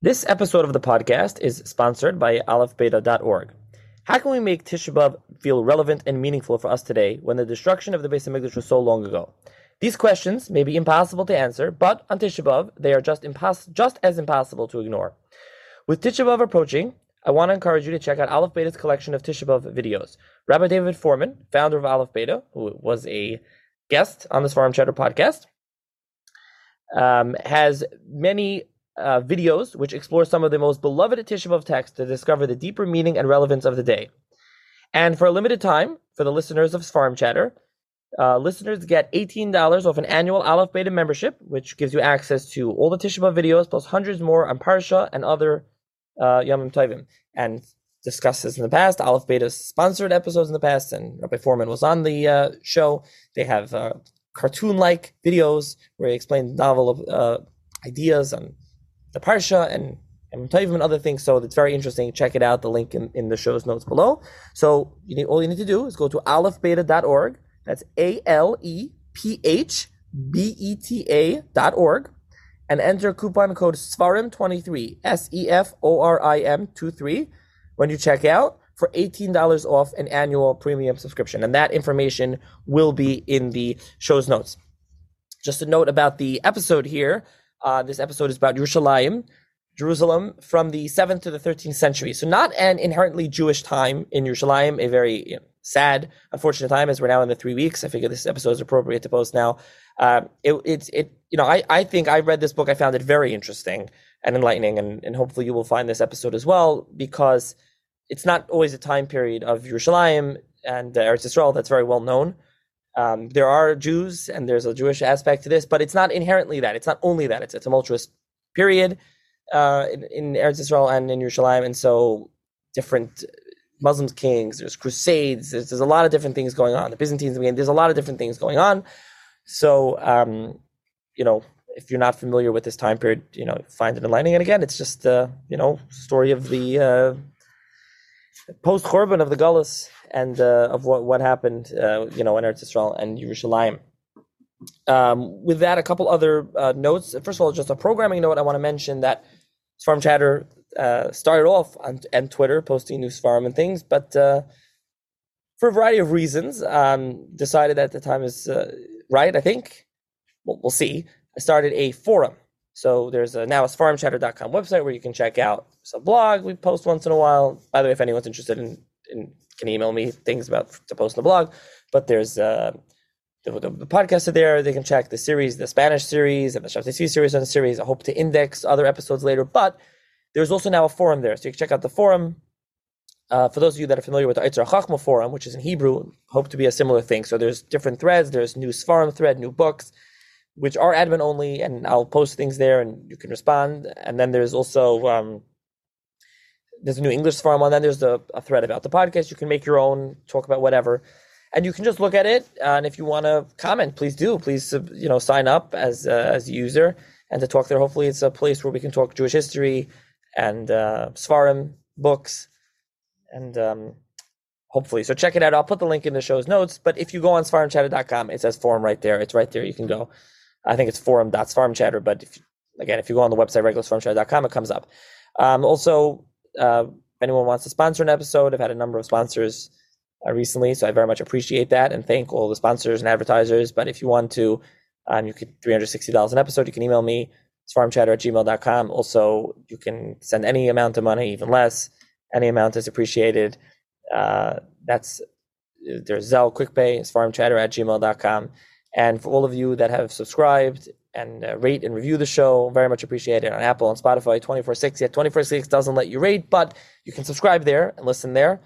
This episode of the podcast is sponsored by aleph-beta.org. How can we make Tisha B'Av feel relevant and meaningful for us today when the destruction of the Beis Hamikdash was so long ago? These questions may be impossible to answer, but on Tisha B'Av, they are just, impos- just as impossible to ignore. With Tisha B'Av approaching, I want to encourage you to check out Aleph Beta's collection of Tisha B'Av videos. Rabbi David Fohrman, founder of Aleph Beta, who was a guest on the Seforim Chatter podcast, um, has many uh, videos which explore some of the most beloved Tisha texts to discover the deeper meaning and relevance of the day. And for a limited time, for the listeners of Seforim Chatter, uh, listeners get $18 off an annual Aleph Beta membership, which gives you access to all the Tisha B'Av videos, plus hundreds more on Parsha and other uh, Tovim. And discussed this in the past. Aleph Beta sponsored episodes in the past, and Rabbi Fohrman was on the uh, show. They have uh, cartoon-like videos where he explains novel uh, ideas on the Parsha and and Tovim and other things. So it's very interesting. Check it out. The link in, in the show's notes below. So you need, all you need to do is go to alephbeta.org. That's A L E P H B E T A dot org and enter coupon code SEFORIM23, S E F O R I M 23 when you check out for $18 off an annual premium subscription. And that information will be in the show's notes. Just a note about the episode here. Uh, this episode is about Yerushalayim, Jerusalem from the 7th to the 13th century. So not an inherently Jewish time in Yerushalayim, a very you know, sad, unfortunate time as we're now in the three weeks. I figure this episode is appropriate to post now. Uh, it, it's, it, you know, I, I think I read this book. I found it very interesting and enlightening. And, and hopefully you will find this episode as well, because it's not always a time period of Yerushalayim and uh, Eretz Yisrael that's very well known. Um, there are Jews and there's a Jewish aspect to this, but it's not inherently that. It's not only that. It's a tumultuous period uh, in, in Eretz Yisrael and in Yerushalayim, and so different Muslim kings. There's crusades. There's, there's a lot of different things going on. The Byzantines again. There's a lot of different things going on. So um, you know, if you're not familiar with this time period, you know, find it enlightening. And again, it's just uh, you know, story of the uh, post Khurban of the Galus and uh, of what what happened, uh, you know, in Eretz Yisrael and Yerushalayim. Um, with that, a couple other uh, notes. First of all, just a programming note. I want to mention that Seforim Chatter uh, started off on, Twitter, posting new farm and things, but uh, for a variety of reasons, um, decided at the time is uh, right. I think we'll, see. I started a forum. So there's a, now a seforimchatter.com website where you can check out a blog we post once in a while. By the way, if anyone's interested in, in can email me things about to post in the blog. But there's uh, the, the, the podcasts are there. They can check the series, the Spanish series, and the Shabtai series on the series. I hope to index other episodes later. But there's also now a forum there, so you can check out the forum. Uh, for those of you that are familiar with the Otzar Chochma forum, which is in Hebrew, hope to be a similar thing. So there's different threads. There's new Seforim thread, new books, which are admin only, and I'll post things there, and you can respond. And then there's also um, there's a new English forum on. Then there's a, a, thread about the podcast. You can make your own, talk about whatever, and you can just look at it. Uh, and if you want to comment, please do. Please, uh, you know, sign up as uh, as a user and to talk there. Hopefully, it's a place where we can talk Jewish history and uh, Seforim books, and um, hopefully, so check it out. I'll put the link in the show's notes. But if you go on seforimchatter.com, it says forum right there. It's right there. You can go. I think it's forum.seforimchatter, but if, again, if you go on the website regular seforimchatter.com, it comes up. Um, also, uh, if anyone wants to sponsor an episode, I've had a number of sponsors uh, recently, so I very much appreciate that and thank all the sponsors and advertisers. But if you want to, um, you could $360 an episode. You can email me, seforimchatter at gmail.com. Also, you can send any amount of money, even less. Any amount is appreciated. Uh, that's there's Zelle, QuickPay, seforimchatter at gmail.com. And for all of you that have subscribed and uh, rate and review the show. Very much appreciated on Apple and Spotify 24 6. Yet 24 6 doesn't let you rate, but you can subscribe there and listen there.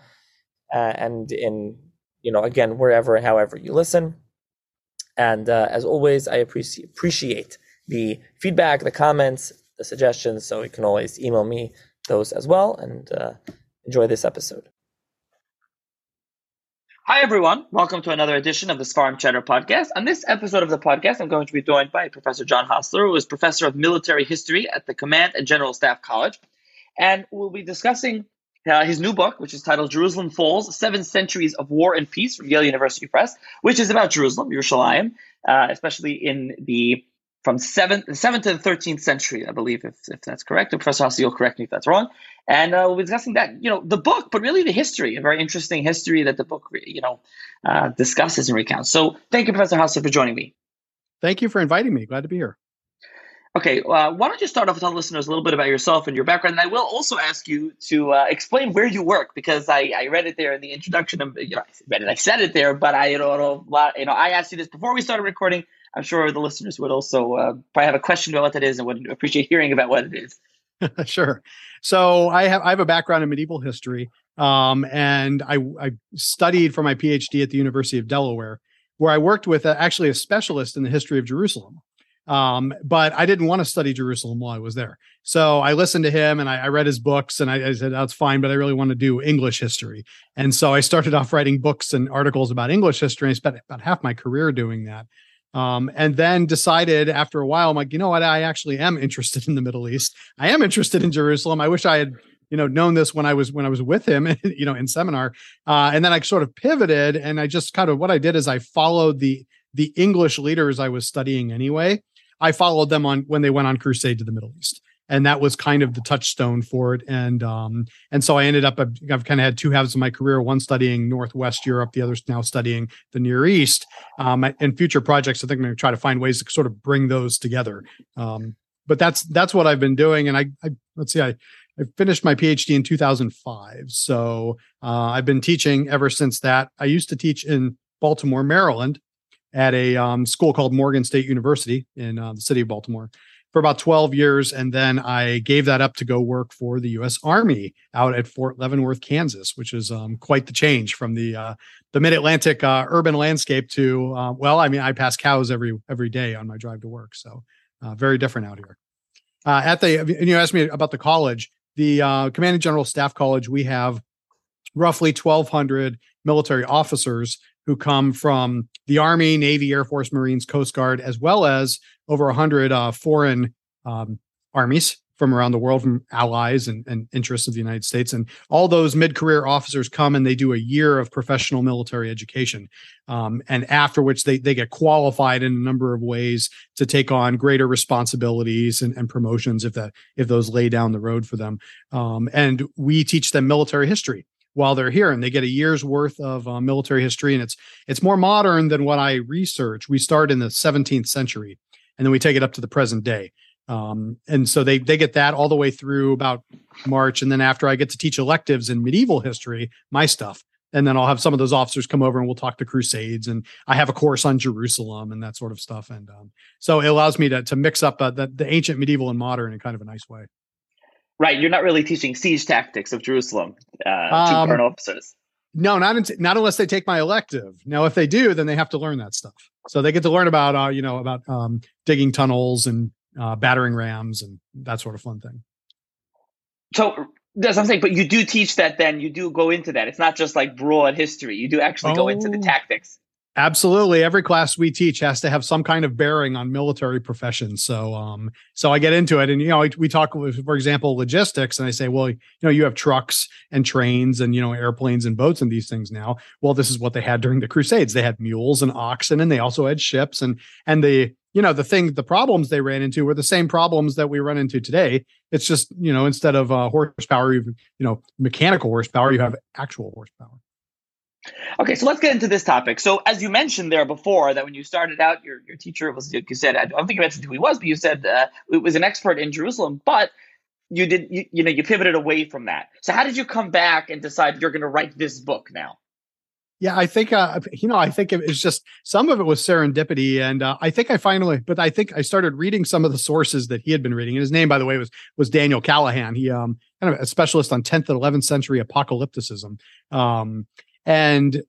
Uh, and in, you know, again, wherever and however you listen. And uh, as always, I appreciate appreciate the feedback, the comments, the suggestions. So you can always email me those as well. And uh, enjoy this episode. Hi, everyone. Welcome to another edition of the Seforim Chatter podcast. On this episode of the podcast, I'm going to be joined by Professor John Hosler, who is Professor of Military History at the Command and General Staff College. And we'll be discussing uh, his new book, which is titled Jerusalem Falls Seven Centuries of War and Peace from Yale University Press, which is about Jerusalem, Yerushalayim, uh, especially in the from seventh, seventh to the thirteenth century, I believe, if, if that's correct. And Professor Hosler, you'll correct me if that's wrong. And uh, we'll be discussing that, you know, the book, but really the history, a very interesting history that the book, you know, uh, discusses and recounts. So, thank you, Professor Hosler, for joining me. Thank you for inviting me. Glad to be here. Okay, uh, why don't you start off with telling listeners a little bit about yourself and your background? And I will also ask you to uh, explain where you work because I, I read it there in the introduction. Of, you know, I read it, I said it there, but I you know, you know I asked you this before we started recording. I'm sure the listeners would also uh, probably have a question about what that is and would appreciate hearing about what it is. sure. So I have I have a background in medieval history, um, and I, I studied for my PhD at the University of Delaware, where I worked with a, actually a specialist in the history of Jerusalem. Um, but I didn't want to study Jerusalem while I was there. So I listened to him and I, I read his books and I, I, said, that's fine, but I really want to do English history. And so I started off writing books and articles about English history. I spent about half my career doing that. Um, and then decided after a while, I'm like, you know what? I actually am interested in the Middle East. I am interested in Jerusalem. I wish I had, you know, known this when I was when I was with him, you know, in seminar. Uh, and then I sort of pivoted, and I just kind of what I did is I followed the the English leaders I was studying anyway I followed them on when they went on crusade to the Middle East. And that was kind of the touchstone for it. And um, and so I ended up I've, I've kind of had two halves of my career, one studying Northwest Europe, the other's now studying the Near East. Um, in future projects, I think I'm going to try to find ways to sort of bring those together. Um, but that's that's what I've been doing. And I, I let's see, I I finished my PhD in 2005. So uh, I've been teaching ever since that. I used to teach in Baltimore, Maryland, at a um, school called Morgan State University in uh, the city of Baltimore for about 12 years. And then I gave that up to go work for the U.S. Army out at Fort Leavenworth, Kansas, which is um, quite the change from the uh, the Mid Atlantic uh, urban landscape to uh, well, I mean, I pass cows every every day on my drive to work, so uh, very different out here. Uh, at the and you asked me about the college, the uh, Command and General Staff College. We have roughly 1,200 military officers who come from the Army, Navy, Air Force, Marines, Coast Guard, as well as over 100 uh, foreign um, armies from around the world, from allies and, and, interests of the United States. And all those mid career officers come and they do a year of professional military education. Um, and after which they, they get qualified in a number of ways to take on greater responsibilities and, and promotions if that if those lay down the road for them. Um, and we teach them military history while they're here and they get a year's worth of uh, military history and it's it's more modern than what i research. We start in the 17th century and then we take it up to the present day. Um, and so they they get that all the way through about march and then after i get to teach electives in medieval history my stuff and then i'll have some of those officers come over and we'll talk the crusades and i have a course on jerusalem and that sort of stuff and um, so it allows me to, to mix up uh, the, the ancient medieval and modern in kind of a nice way Right, you're not really teaching siege tactics of Jerusalem uh, to um, current officers. No, not in, not unless they take my elective. Now, if they do, then they have to learn that stuff. So they get to learn about, uh, you know, about um, digging tunnels and uh, battering rams and that sort of fun thing. So that's what I'm saying. But you do teach that. Then you do go into that. It's not just like broad history. You do actually oh. go into the oh. tactics. Absolutely. Every class we teach has to have some kind of bearing on military professions. So, um, so I get into it and, you know, we talk for example, logistics and I say, well, you know, you have trucks and trains and, you know, airplanes and boats and these things now. Well, this is what they had during the crusades. They had mules and oxen and they also had ships and, and the, you know, the thing, the problems they ran into were the same problems that we run into today. It's just, you know, instead of uh, horsepower, you you know, mechanical horsepower, you have actual horsepower. Okay, so let's get into this topic. So, as you mentioned there before, that when you started out, your, your teacher was, you said, I don't think you mentioned who he was, but you said uh, it was an expert in Jerusalem, but you did, you, you know, you pivoted away from that. So, how did you come back and decide you're going to write this book now? Yeah, I think uh, you know. I think it's just some of it was serendipity, and uh, I think I finally. But I think I started reading some of the sources that he had been reading. And his name, by the way, was was Daniel Callahan. He um kind of a specialist on 10th and 11th century apocalypticism. Um, and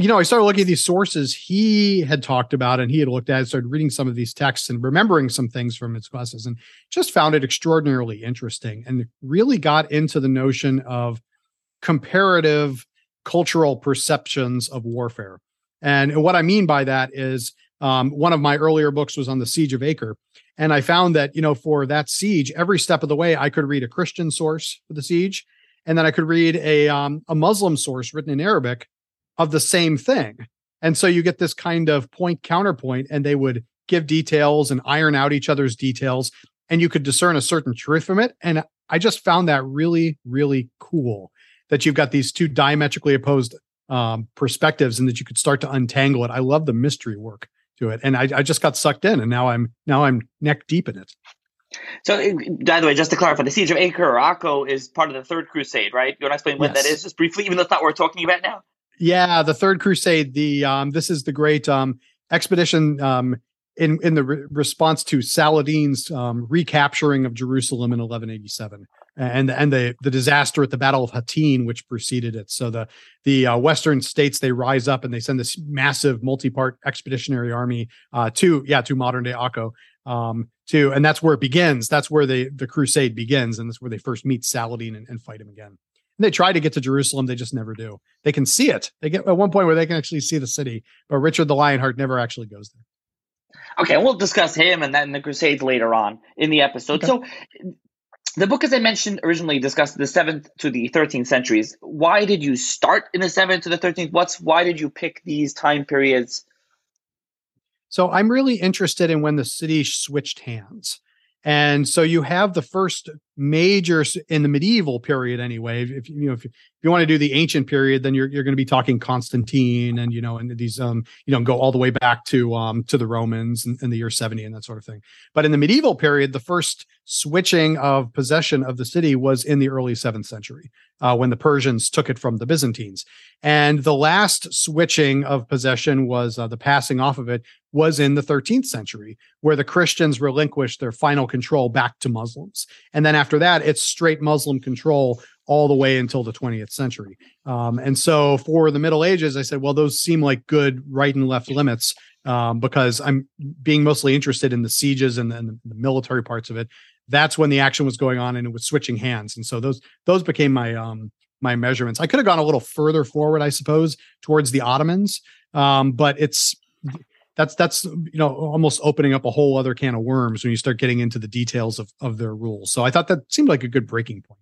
you know, I started looking at these sources he had talked about and he had looked at, started reading some of these texts and remembering some things from his classes and just found it extraordinarily interesting and really got into the notion of comparative cultural perceptions of warfare. And what I mean by that is um, one of my earlier books was on the siege of Acre. And I found that, you know, for that siege, every step of the way, I could read a Christian source for the siege and then I could read a um, a Muslim source written in Arabic of the same thing. And so you get this kind of point counterpoint, and they would give details and iron out each other's details, and you could discern a certain truth from it. And I just found that really, really cool that you've got these two diametrically opposed um, perspectives and that you could start to untangle it. I love the mystery work to it, and I, I just got sucked in, and now I'm now I'm neck deep in it. So, by the way, just to clarify, the siege of Acre or Akko is part of the Third Crusade, right? You want to explain what yes. that is, just briefly, even though it's not what we're talking about now? Yeah, the Third Crusade. The um, this is the great um, expedition um, in in the re- response to Saladin's um, recapturing of Jerusalem in 1187 and and the the disaster at the Battle of Hattin, which preceded it. So the the uh, Western states they rise up and they send this massive multi-part expeditionary army uh, to yeah to modern day Akko um, to and that's where it begins. That's where the the crusade begins, and that's where they first meet Saladin and, and fight him again. And they try to get to Jerusalem, they just never do. They can see it. They get at one point where they can actually see the city, but Richard the Lionheart never actually goes there. Okay, we'll discuss him and then the Crusades later on in the episode. Okay. So the book, as I mentioned originally, discussed the seventh to the thirteenth centuries. Why did you start in the seventh to the thirteenth? What's why did you pick these time periods? So I'm really interested in when the city switched hands. And so you have the first major in the medieval period anyway. If you know if you, want to do the ancient period, then you're you're going to be talking Constantine and you know and these um you know go all the way back to um to the Romans in, in the year 70 and that sort of thing. But in the medieval period, the first switching of possession of the city was in the early seventh century uh, when the Persians took it from the Byzantines. And the last switching of possession was uh, the passing off of it was in the 13th century, where the Christians relinquished their final control back to Muslims. And then after that, it's straight Muslim control all the way until the 20th century. Um, and so for the Middle Ages, I said, well, those seem like good right and left limits um, because I'm being mostly interested in the sieges and, and the military parts of it. That's when the action was going on and it was switching hands. And so those those became my um, my measurements. I could have gone a little further forward, I suppose, towards the Ottomans, um, but it's that's that's you know almost opening up a whole other can of worms when you start getting into the details of of their rules. So I thought that seemed like a good breaking point.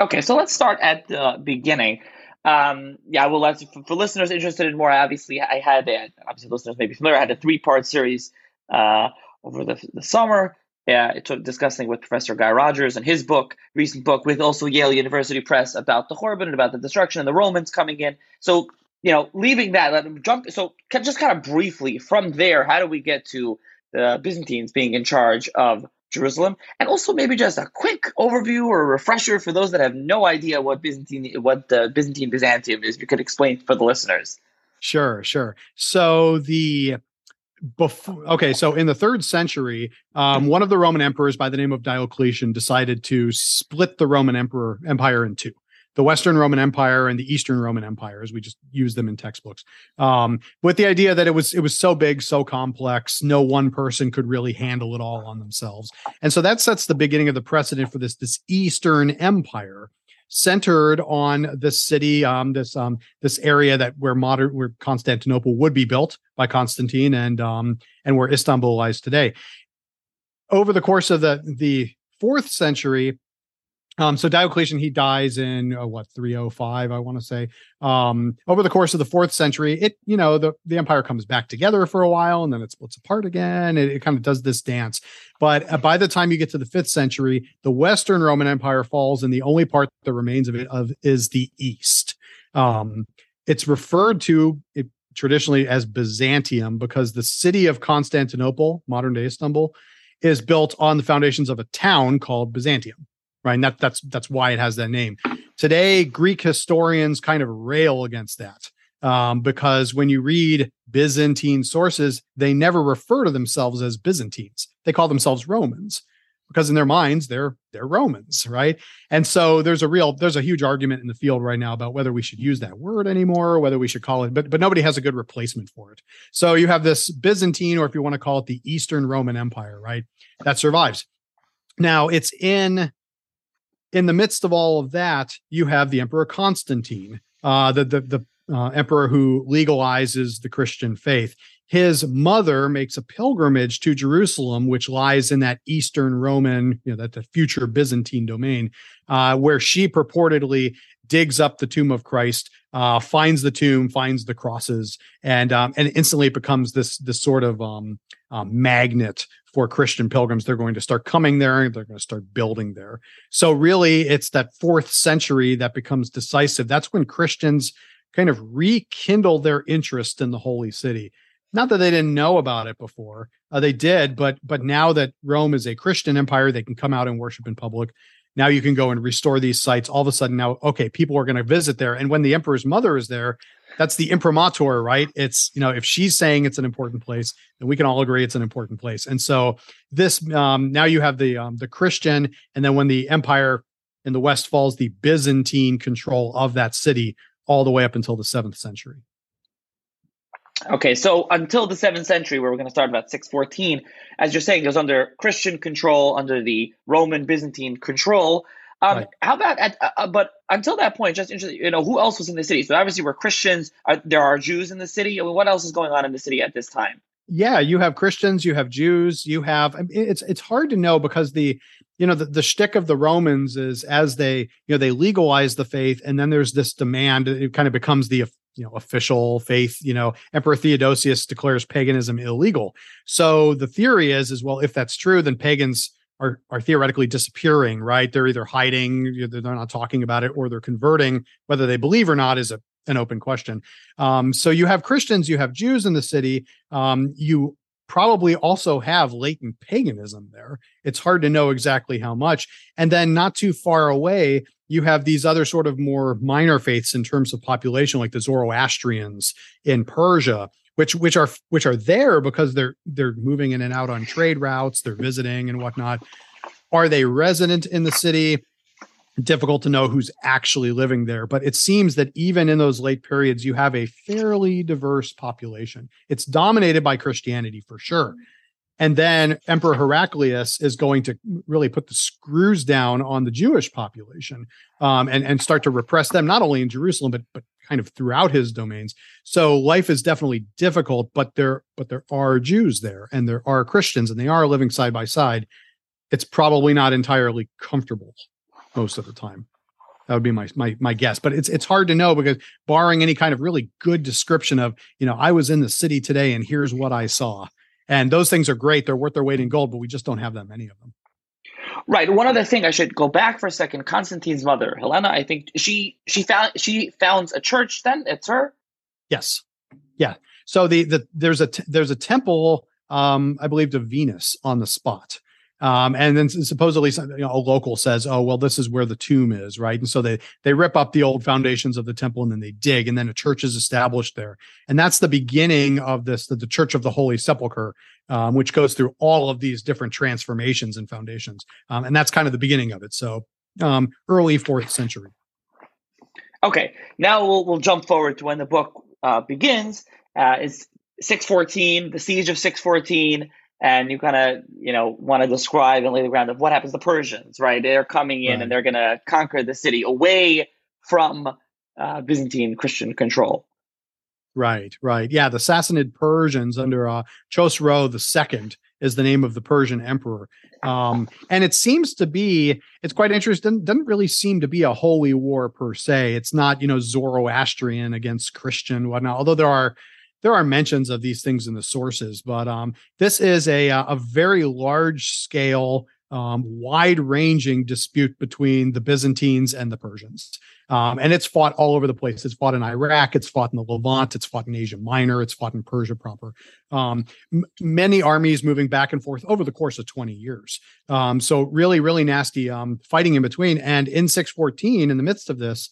Okay, so let's start at the beginning. Um, yeah, well, let for, for, listeners interested in more, obviously, I had uh, obviously listeners may be familiar. I had a three part series uh, over the, the summer. Yeah, it took discussing with Professor Guy Rogers and his book, recent book, with also Yale University Press about the Khurban and about the destruction and the Romans coming in. So you know, leaving that, let them jump. So, just kind of briefly from there, how do we get to the Byzantines being in charge of Jerusalem, and also maybe just a quick overview or a refresher for those that have no idea what Byzantine, what the Byzantine Byzantium is. You could explain for the listeners. Sure, sure. So the before okay so in the third century um, one of the roman emperors by the name of diocletian decided to split the roman emperor empire in two the Western Roman Empire and the Eastern Roman Empire, as we just use them in textbooks, um, with the idea that it was it was so big, so complex, no one person could really handle it all on themselves, and so that sets the beginning of the precedent for this this Eastern Empire centered on this city, um, this um, this area that where modern where Constantinople would be built by Constantine and um, and where Istanbul lies today. Over the course of the the fourth century, um, so Diocletian he dies in uh, what 305, I want to say. Um, over the course of the fourth century, it you know the the empire comes back together for a while and then it splits apart again. It, it kind of does this dance. But uh, by the time you get to the fifth century, the Western Roman Empire falls, and the only part that remains of it of is the East. Um, it's referred to it, traditionally as Byzantium because the city of Constantinople, modern day Istanbul, is built on the foundations of a town called Byzantium right? And that, that's that's why it has that name. Today, Greek historians kind of rail against that um, because when you read Byzantine sources, they never refer to themselves as Byzantines. They call themselves Romans because in their minds they're they're Romans, right? And so there's a real there's a huge argument in the field right now about whether we should use that word anymore, or whether we should call it, but but nobody has a good replacement for it. So you have this Byzantine, or if you want to call it the Eastern Roman Empire, right? That survives. Now it's in in the midst of all of that, you have the Emperor Constantine, uh, the the, the uh, emperor who legalizes the Christian faith. his mother makes a pilgrimage to Jerusalem, which lies in that Eastern Roman, you know, that the future Byzantine domain, uh, where she purportedly digs up the tomb of Christ, uh, finds the tomb, finds the crosses, and um, and instantly becomes this this sort of um, uh, magnet for Christian pilgrims. They're going to start coming there. They're going to start building there. So really, it's that fourth century that becomes decisive. That's when Christians kind of rekindle their interest in the holy city not that they didn't know about it before uh, they did but but now that rome is a christian empire they can come out and worship in public now you can go and restore these sites all of a sudden now okay people are going to visit there and when the emperor's mother is there that's the imprimatur right it's you know if she's saying it's an important place then we can all agree it's an important place and so this um, now you have the um, the christian and then when the empire in the west falls the byzantine control of that city all the way up until the seventh century Okay, so until the seventh century, where we're going to start about 614, as you're saying, it was under Christian control, under the Roman Byzantine control. Um, right. How about at, uh, uh, but until that point, just interesting, you know, who else was in the city? So obviously, we're Christians. Are, there are Jews in the city. I mean, what else is going on in the city at this time? Yeah, you have Christians, you have Jews, you have. it's it's hard to know because the you know the, the shtick of the Romans is as they you know they legalize the faith, and then there's this demand. It kind of becomes the you know official faith you know emperor theodosius declares paganism illegal so the theory is is well if that's true then pagans are are theoretically disappearing right? They're either hiding they're not talking about it or they're converting. Whether they believe or not is a an open question. Um, so you have christians you have jews in the city. Um, you probably also have latent paganism there. It's hard to know exactly how much. And then not too far away you have these other sort of more minor faiths in terms of population, like the Zoroastrians in Persia, which which are which are there because they're they're moving in and out on trade routes, they're visiting and whatnot. Are they resident in the city? Difficult to know who's actually living there, but it seems that even in those late periods, you have a fairly diverse population. It's dominated by Christianity for sure, and then Emperor Heraclius is going to really put the screws down on the Jewish population um, and, and start to repress them, not only in Jerusalem, but, but kind of throughout his domains. So life is definitely difficult, but there, but there are Jews there and there are Christians and they are living side by side. It's probably not entirely comfortable most of the time. That would be my my my guess, but it's it's hard to know because barring any kind of really good description of you know I was in the city today and here's what I saw, and those things are great. They're worth their weight in gold, but we just don't have that many of them. Right. One other thing I should go back for a second. Constantine's mother, Helena, I think she she found she founds a church. Then it's her. Yes. Yeah. So the the there's a t- there's a temple, um, I believe, to Venus on the spot. Um, and then supposedly you know, a local says, "Oh, well, this is where the tomb is, right?" And so they they rip up the old foundations of the temple and then they dig, and then a church is established there, and that's the beginning of this, the, the Church of the Holy Sepulchre, um, which goes through all of these different transformations and foundations, um, and that's kind of the beginning of it. So um, early fourth century. Okay, now we'll we'll jump forward to when the book uh, begins. Uh, it's six fourteen, the siege of six fourteen and you kind of you know want to describe and lay the ground of what happens to Persians, right? They're coming in right. and they're going to conquer the city away from uh, Byzantine Christian control. Right, right, yeah. The Sassanid Persians under uh, Chosroe II is the name of the Persian emperor, um, and it seems to be it's quite interesting. Doesn't really seem to be a holy war per se. It's not you know Zoroastrian against Christian whatnot. Although there are there are mentions of these things in the sources, but um, this is a uh, a very large scale, um, wide ranging dispute between the Byzantines and the Persians. Um, and it's fought all over the place. It's fought in Iraq. It's fought in the Levant. It's fought in Asia Minor. It's fought in Persia proper. Um, m- many armies moving back and forth over the course of 20 years. Um, so really, really nasty um, fighting in between. And in 614, in the midst of this,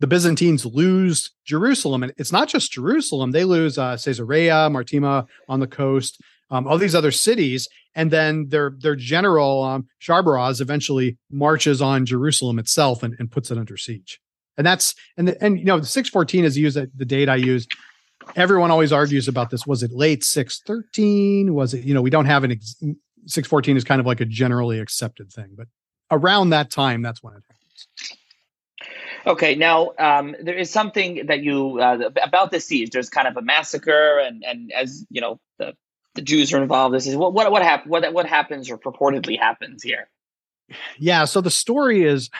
the Byzantines lose Jerusalem, and it's not just Jerusalem; they lose uh, Caesarea, Maritima on the coast, um, all these other cities, and then their their general um, Sharbaraz eventually marches on Jerusalem itself and, and puts it under siege. And that's and the, and you know the six fourteen is used the date I used. Everyone always argues about this. Was it late six thirteen? Was it you know we don't have an ex- six fourteen is kind of like a generally accepted thing, but around that time that's when it happens. Okay, now um, there is something that you uh, about the siege. There's kind of a massacre, and and as you know, the the Jews are involved. This is what what what happened. What what happens or purportedly happens here? Yeah. So the story is,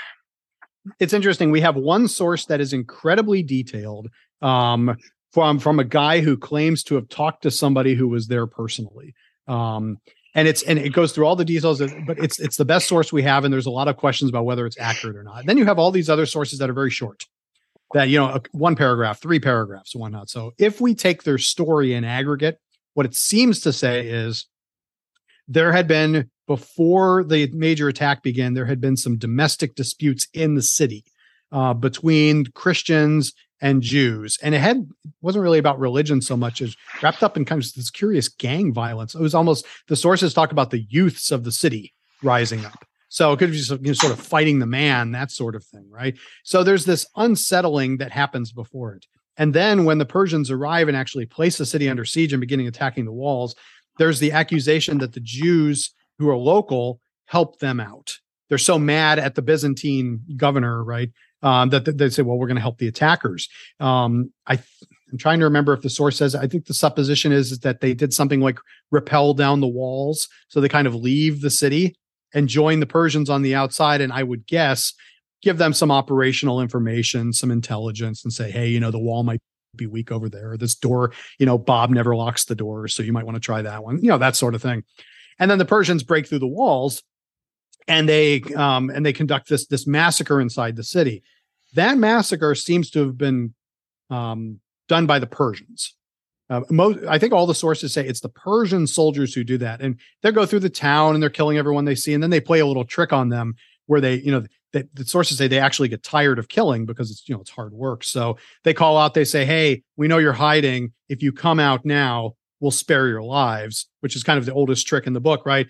it's interesting. We have one source that is incredibly detailed. Um, from from a guy who claims to have talked to somebody who was there personally. Um, and it's and it goes through all the details of, but it's it's the best source we have and there's a lot of questions about whether it's accurate or not. Then you have all these other sources that are very short. That you know one paragraph three paragraphs and whatnot so if we take their story in aggregate what it seems to say is there had been before the major attack began there had been some domestic disputes in the city uh, between christians and Jews. And it had wasn't really about religion so much as wrapped up in kind of this curious gang violence. It was almost the sources talk about the youths of the city rising up. So it could be you know, sort of fighting the man, that sort of thing, right? So there's this unsettling that happens before it. And then when the Persians arrive and actually place the city under siege and beginning attacking the walls, there's the accusation that the Jews who are local helped them out. They're so mad at the Byzantine governor, right? Um, that, that they say, well, we're going to help the attackers. Um, I, I'm trying to remember if the source says. I think the supposition is, is that they did something like rappel down the walls, so they kind of leave the city and join the Persians on the outside. And I would guess give them some operational information, some intelligence, and say, hey, you know, the wall might be weak over there. This door, you know, Bob never locks the door, so you might want to try that one. You know, that sort of thing. And then the Persians break through the walls and they um, and they conduct this this massacre inside the city. That massacre seems to have been um, done by the Persians. Uh, most, I think all the sources say it's the Persian soldiers who do that, and they go through the town and they're killing everyone they see, and then they play a little trick on them where they, you know, the sources say they actually get tired of killing because it's you know it's hard work. So they call out, they say, "Hey, we know you're hiding. If you come out now, we'll spare your lives," which is kind of the oldest trick in the book, right?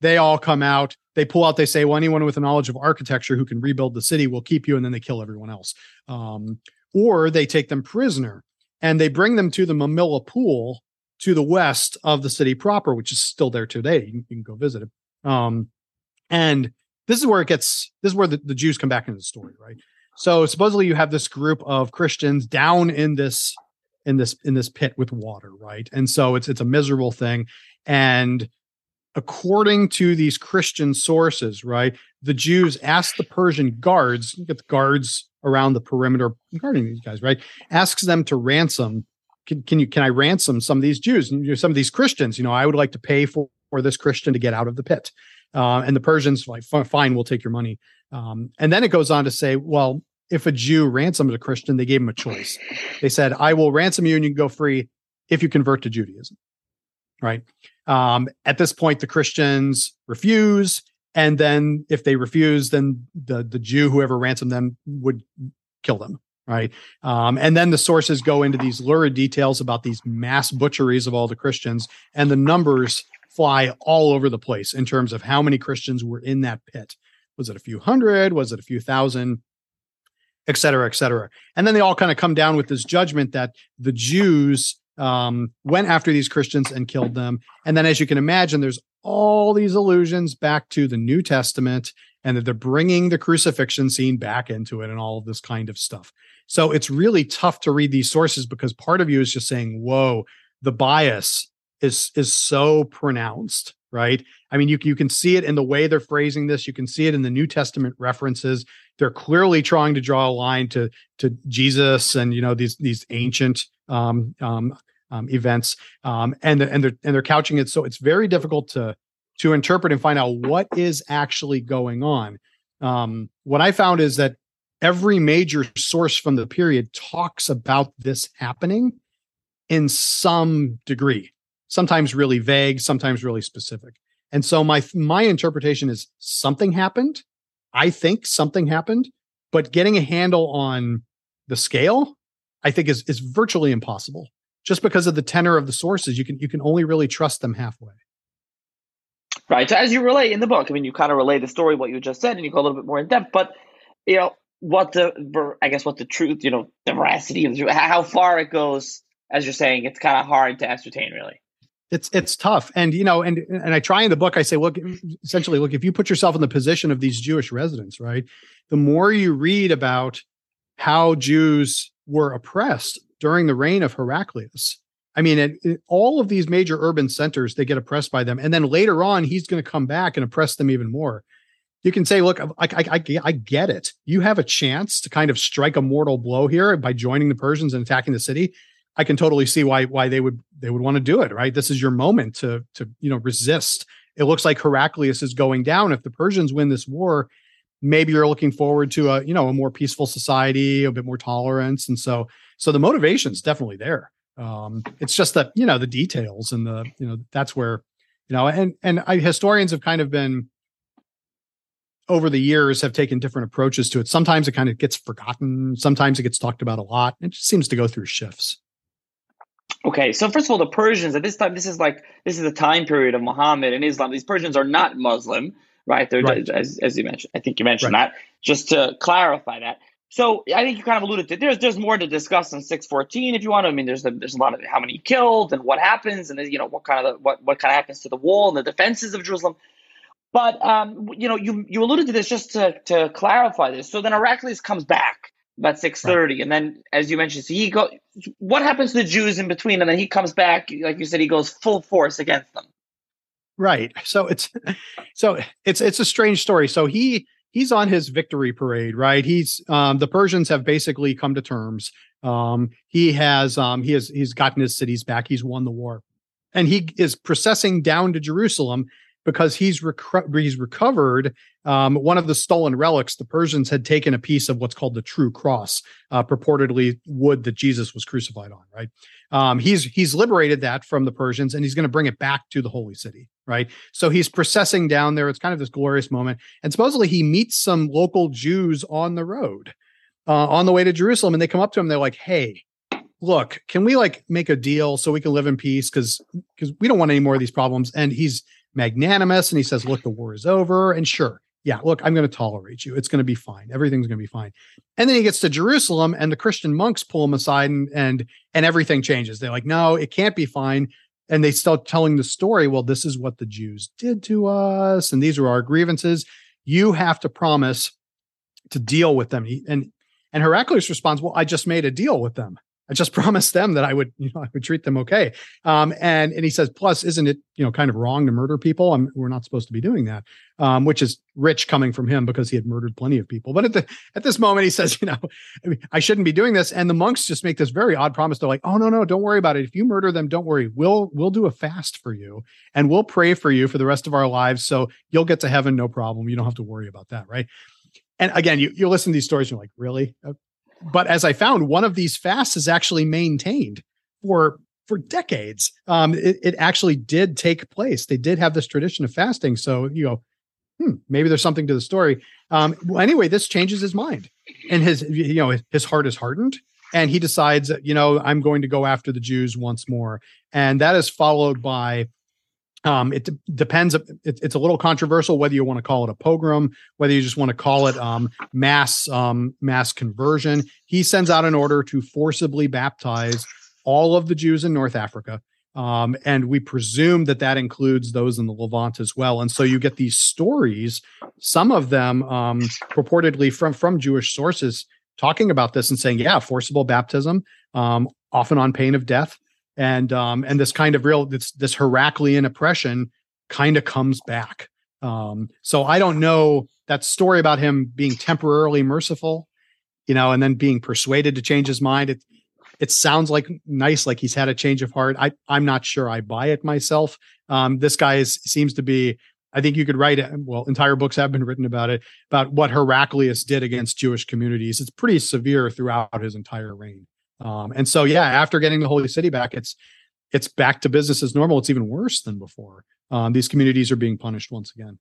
They all come out. They pull out. They say, "Well, anyone with a knowledge of architecture who can rebuild the city will keep you," and then they kill everyone else. Um, or they take them prisoner and they bring them to the Mamilla Pool to the west of the city proper, which is still there today. You, you can go visit it. Um, and this is where it gets. This is where the, the Jews come back into the story, right? So supposedly you have this group of Christians down in this in this in this pit with water, right? And so it's it's a miserable thing. And according to these Christian sources, right, the Jews asked the Persian guards, get the guards around the perimeter guarding these guys, right, asks them to ransom. Can, can you can I ransom some of these Jews and some of these Christians? You know, I would like to pay for, for this Christian to get out of the pit. Uh, and the Persians like, fine, we'll take your money. Um, and then it goes on to say, well, if a Jew ransomed a Christian, they gave him a choice. They said, I will ransom you and you can go free if you convert to Judaism. Right. Um, at this point, the Christians refuse, and then if they refuse, then the the Jew, whoever ransomed them, would kill them. Right. Um, and then the sources go into these lurid details about these mass butcheries of all the Christians, and the numbers fly all over the place in terms of how many Christians were in that pit. Was it a few hundred? Was it a few thousand? Et cetera, et cetera. And then they all kind of come down with this judgment that the Jews um, went after these Christians and killed them. And then, as you can imagine, there's all these allusions back to the New Testament and that they're bringing the crucifixion scene back into it and all of this kind of stuff. So it's really tough to read these sources because part of you is just saying, whoa, the bias is is so pronounced right i mean you, you can see it in the way they're phrasing this you can see it in the new testament references they're clearly trying to draw a line to to jesus and you know these these ancient um, um, um, events, um, and and they're and they're couching it so it's very difficult to to interpret and find out what is actually going on. Um, what I found is that every major source from the period talks about this happening in some degree, sometimes really vague, sometimes really specific. And so my my interpretation is something happened. I think something happened, but getting a handle on the scale I think is is virtually impossible. Just because of the tenor of the sources, you can you can only really trust them halfway. Right. So as you relay in the book, I mean, you kind of relay the story what you just said, and you go a little bit more in depth. But you know what the I guess what the truth, you know, the veracity of the, truth, how far it goes. As you're saying, it's kind of hard to ascertain, really. It's it's tough, and you know, and and I try in the book. I say, look, essentially, look, if you put yourself in the position of these Jewish residents, right, the more you read about how Jews were oppressed during the reign of Heraclius. I mean, all of these major urban centers, they get oppressed by them. And then later on, he's going to come back and oppress them even more. You can say, look, I, I, I, I get it. You have a chance to kind of strike a mortal blow here by joining the Persians and attacking the city. I can totally see why why they would they would want to do it, right? This is your moment to to you know resist. It looks like Heraclius is going down. If the Persians win this war, maybe you're looking forward to a you know a more peaceful society, a bit more tolerance, and so so the motivation is definitely there. Um, it's just that you know the details and the you know that's where you know and and I, historians have kind of been over the years have taken different approaches to it. Sometimes it kind of gets forgotten. Sometimes it gets talked about a lot. It just seems to go through shifts. Okay, so first of all, the Persians at this time, this is like this is the time period of Muhammad and Islam. These Persians are not Muslim, right? They're right. As, as you mentioned. I think you mentioned right. that. Just to clarify that. So I think you kind of alluded to there's there's more to discuss in 614 if you want to. I mean, there's a, there's a lot of how many killed and what happens and you know what kind of the, what what kind of happens to the wall and the defenses of Jerusalem. But um, you know, you you alluded to this just to to clarify this. So then Heraclius comes back about 630 right. and then as you mentioned so he go what happens to the jews in between and then he comes back like you said he goes full force against them right so it's so it's it's a strange story so he he's on his victory parade, right? He's um, the Persians have basically come to terms. Um, he has um, he has he's gotten his cities back. He's won the war, and he is processing down to Jerusalem because he's he's recovered um, one of the stolen relics. The Persians had taken a piece of what's called the true cross, uh, purportedly wood that Jesus was crucified on. Right? Um, he's he's liberated that from the Persians, and he's going to bring it back to the holy city. Right? So he's processing down there. It's kind of this glorious moment, and supposedly he meets some local Jews on the road, uh, on the way to Jerusalem, and they come up to him. They're like, "Hey." Look, can we like make a deal so we can live in peace? Because because we don't want any more of these problems. And he's magnanimous and he says, Look, the war is over. And sure, yeah, look, I'm going to tolerate you. It's going to be fine. Everything's going to be fine. And then he gets to Jerusalem and the Christian monks pull him aside and and and everything changes. They're like, no, it can't be fine. And they start telling the story. Well, this is what the Jews did to us, and these are our grievances. You have to promise to deal with them. And and Heraclius responds, Well, I just made a deal with them. I just promised them that I would, you know, I would treat them okay. Um, and and he says, plus, isn't it, you know, kind of wrong to murder people? I'm, we're not supposed to be doing that, um, which is rich coming from him because he had murdered plenty of people. But at the at this moment, he says, you know, I, mean, I shouldn't be doing this. And the monks just make this very odd promise. They're like, oh no, no, don't worry about it. If you murder them, don't worry. We'll we'll do a fast for you and we'll pray for you for the rest of our lives. So you'll get to heaven, no problem. You don't have to worry about that, right? And again, you you listen to these stories, you're like, really? But as I found, one of these fasts is actually maintained for for decades. Um, it, it, actually did take place. They did have this tradition of fasting. So you go, hmm, maybe there's something to the story. Um, well, anyway, this changes his mind, and his you know his heart is hardened, and he decides, you know, I'm going to go after the Jews once more, and that is followed by um, it de- depends. It, it's a little controversial whether you want to call it a pogrom, whether you just want to call it um, mass um, mass conversion. He sends out an order to forcibly baptize all of the Jews in North Africa, um, and we presume that that includes those in the Levant as well. And so you get these stories, some of them um, purportedly from from Jewish sources, talking about this and saying, yeah, forcible baptism, um, often on pain of death and um, and this kind of real this this Heraclean oppression kind of comes back. Um, so I don't know that story about him being temporarily merciful, you know, and then being persuaded to change his mind. It it sounds like nice, like he's had a change of heart. I I'm not sure I buy it myself. Um, this guy is, seems to be. I think you could write it. Well, entire books have been written about it, about what Heraclius did against Jewish communities. It's pretty severe throughout his entire reign. Um, and so, yeah, after getting the holy city back, it's it's back to business as normal. It's even worse than before. Um, these communities are being punished once again.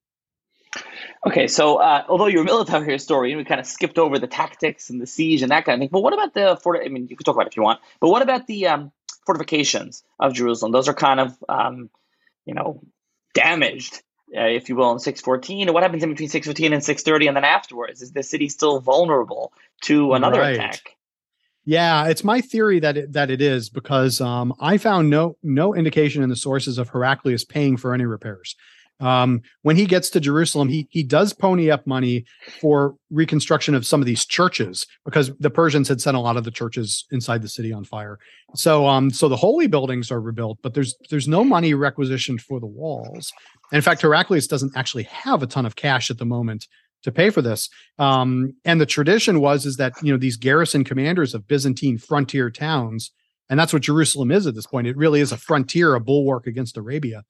Okay, so uh, although you're a military historian, we kind of skipped over the tactics and the siege and that kind of thing. But what about the fort? I mean, you could talk about it if you want. But what about the um, fortifications of Jerusalem? Those are kind of, um, you know, damaged, uh, if you will, in 614. And what happens in between 615 and 630, and then afterwards? Is the city still vulnerable to another right. attack? Yeah, it's my theory that it, that it is because um, I found no no indication in the sources of Heraclius paying for any repairs. Um, when he gets to Jerusalem, he he does pony up money for reconstruction of some of these churches because the Persians had set a lot of the churches inside the city on fire. So um so the holy buildings are rebuilt, but there's there's no money requisitioned for the walls. And in fact, Heraclius doesn't actually have a ton of cash at the moment to pay for this. Um, and the tradition was is that you know these garrison commanders of Byzantine frontier towns, and that's what Jerusalem is at this point. It really is a frontier, a bulwark against Arabia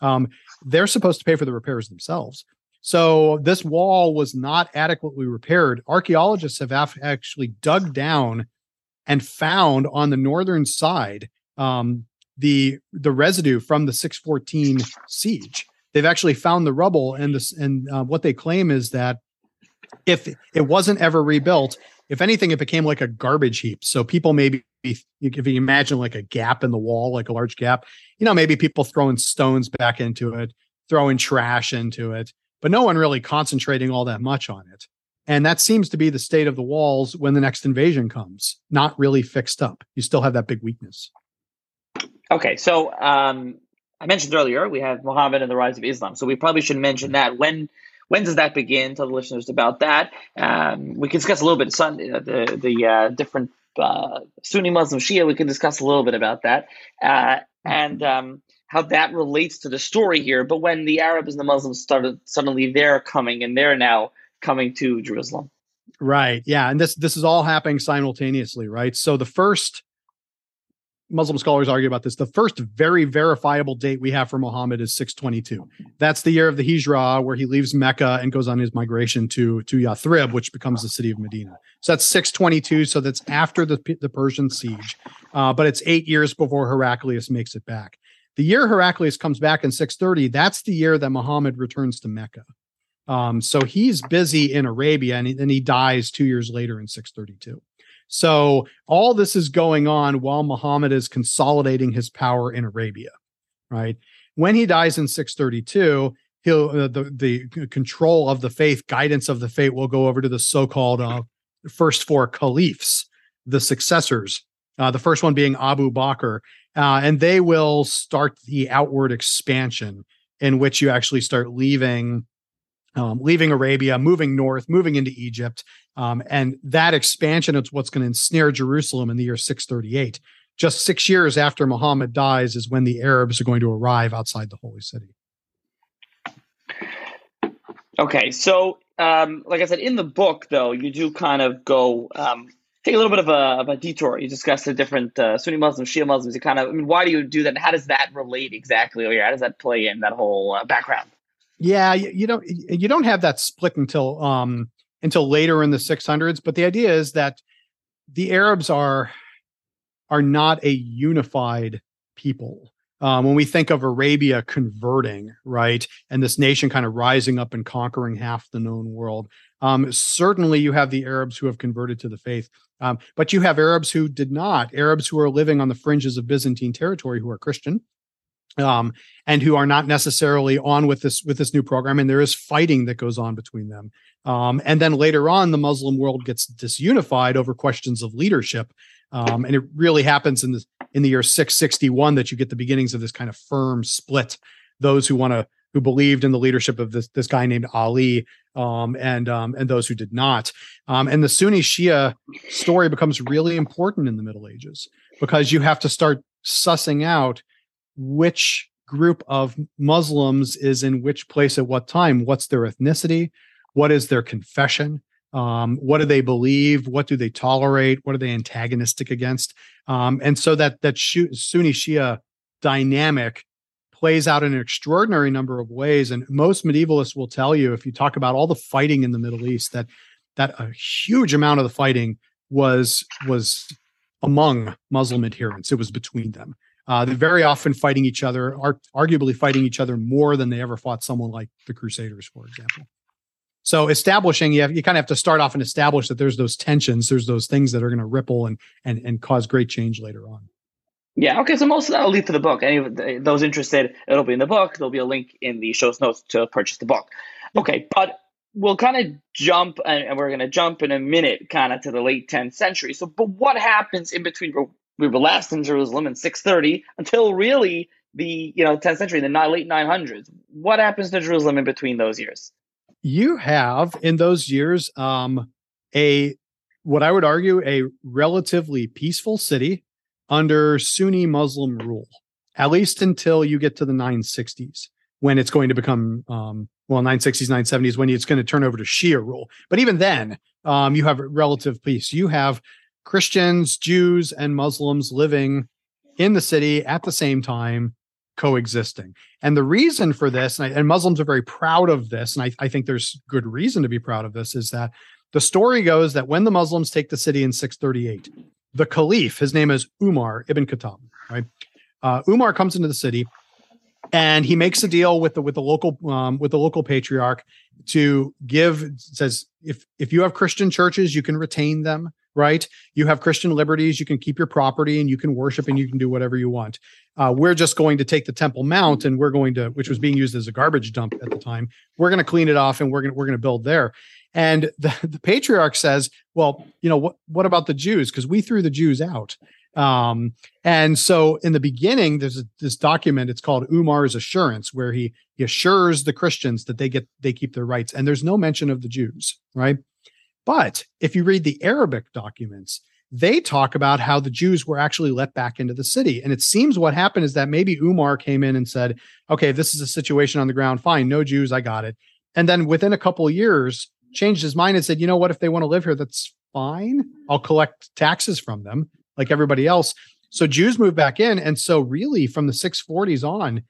um, they're supposed to pay for the repairs themselves. So this wall was not adequately repaired. Archaeologists have actually dug down and found on the northern side um, the the residue from the 614 siege. They've actually found the rubble, and this and uh, what they claim is that if it wasn't ever rebuilt, if anything, it became like a garbage heap. So people maybe if you imagine like a gap in the wall, like a large gap, you know, maybe people throwing stones back into it, throwing trash into it, but no one really concentrating all that much on it. And that seems to be the state of the walls when the next invasion comes, not really fixed up. You still have that big weakness. Okay, so um, I mentioned earlier we have Muhammad and the rise of Islam, so we probably should mention that when when does that begin? Tell the listeners about that. Um, we can discuss a little bit Sun, uh, the the uh, different uh, Sunni Muslim Shia. We can discuss a little bit about that uh, and um, how that relates to the story here. But when the Arabs and the Muslims started suddenly they're coming and they're now coming to Jerusalem. Right. Yeah, and this this is all happening simultaneously, right? So the first Muslim scholars argue about this. The first very verifiable date we have for Muhammad is 622. That's the year of the Hijrah, where he leaves Mecca and goes on his migration to to Yathrib, which becomes the city of Medina. So that's 622. So that's after the the Persian siege, uh, but it's eight years before Heraclius makes it back. The year Heraclius comes back in 630, that's the year that Muhammad returns to Mecca. Um, so he's busy in Arabia, and then he dies two years later in 632. So all this is going on while Muhammad is consolidating his power in Arabia, right? When he dies in 632, he'll uh, the the control of the faith, guidance of the faith will go over to the so-called uh, first four caliphs, the successors. Uh, the first one being Abu Bakr, uh, and they will start the outward expansion in which you actually start leaving um, leaving Arabia, moving north, moving into Egypt. Um, and that expansion is what's going to ensnare Jerusalem in the year 638. Just six years after Muhammad dies is when the Arabs are going to arrive outside the holy city. Okay, so um, like I said, in the book, though, you do kind of go um, take a little bit of a, of a detour. You discuss the different uh, Sunni Muslims, Shia Muslims. You kind of, I mean, why do you do that? How does that relate exactly? Or how does that play in that whole uh, background? Yeah, you, you don't you don't have that split until um until later in the 600s, but the idea is that the Arabs are are not a unified people. Um, when we think of Arabia converting, right, and this nation kind of rising up and conquering half the known world, um, certainly you have the Arabs who have converted to the faith, um, but you have Arabs who did not, Arabs who are living on the fringes of Byzantine territory who are Christian, um, and who are not necessarily on with this with this new program. And there is fighting that goes on between them. Um, and then later on, the Muslim world gets disunified over questions of leadership. Um, and it really happens in the in the year 661 that you get the beginnings of this kind of firm split. Those who want to who believed in the leadership of this this guy named Ali, um, and um, and those who did not. Um, and the Sunni Shia story becomes really important in the Middle Ages because you have to start sussing out which group of Muslims is in which place at what time. What's their ethnicity? What is their confession? Um, what do they believe? What do they tolerate? What are they antagonistic against? Um, and so that that Sunni Shia dynamic plays out in an extraordinary number of ways. And most medievalists will tell you, if you talk about all the fighting in the Middle East, that that a huge amount of the fighting was was among Muslim adherents. It was between them. Uh, they're very often fighting each other, are arguably fighting each other more than they ever fought someone like the Crusaders, for example. So establishing, you, have, you kind of have to start off and establish that there's those tensions, there's those things that are going to ripple and and and cause great change later on. Yeah. Okay. So most of that will lead to the book. Any of those interested, it'll be in the book. There'll be a link in the show's notes to purchase the book. Okay, but we'll kind of jump, and we're going to jump in a minute, kind of to the late 10th century. So, but what happens in between we were last in Jerusalem in 630 until really the you know 10th century, the late 900s. What happens to Jerusalem in between those years? You have in those years um, a what I would argue a relatively peaceful city under Sunni Muslim rule, at least until you get to the 960s when it's going to become um, well 960s 970s when it's going to turn over to Shia rule. But even then, um, you have relative peace. You have Christians, Jews, and Muslims living in the city at the same time coexisting. And the reason for this, and, I, and Muslims are very proud of this, and I, I, think there's good reason to be proud of this, is that the story goes that when the Muslims take the city in 638, the Caliph, his name is Umar ibn Khattab, right? Uh, Umar comes into the city and he makes a deal with the with the local um, with the local patriarch to give says if if you have Christian churches, you can retain them right? You have Christian liberties, you can keep your property and you can worship and you can do whatever you want. Uh, we're just going to take the Temple Mount and we're going to, which was being used as a garbage dump at the time, we're going to clean it off and we're going to, we're going to build there. And the, the patriarch says, well, you know, what, what about the Jews? Because we threw the Jews out. Um, and so in the beginning, there's a, this document, it's called Umar's Assurance, where he, he assures the Christians that they get, they keep their rights. And there's no mention of the Jews, right? But if you read the Arabic documents, they talk about how the Jews were actually let back into the city. And it seems what happened is that maybe Umar came in and said, okay, this is a situation on the ground. Fine, no Jews, I got it. And then within a couple years, changed his mind and said, you know what, if they want to live here, that's fine. I'll collect taxes from them like everybody else. So Jews moved back in. And so, really, from the 640s on,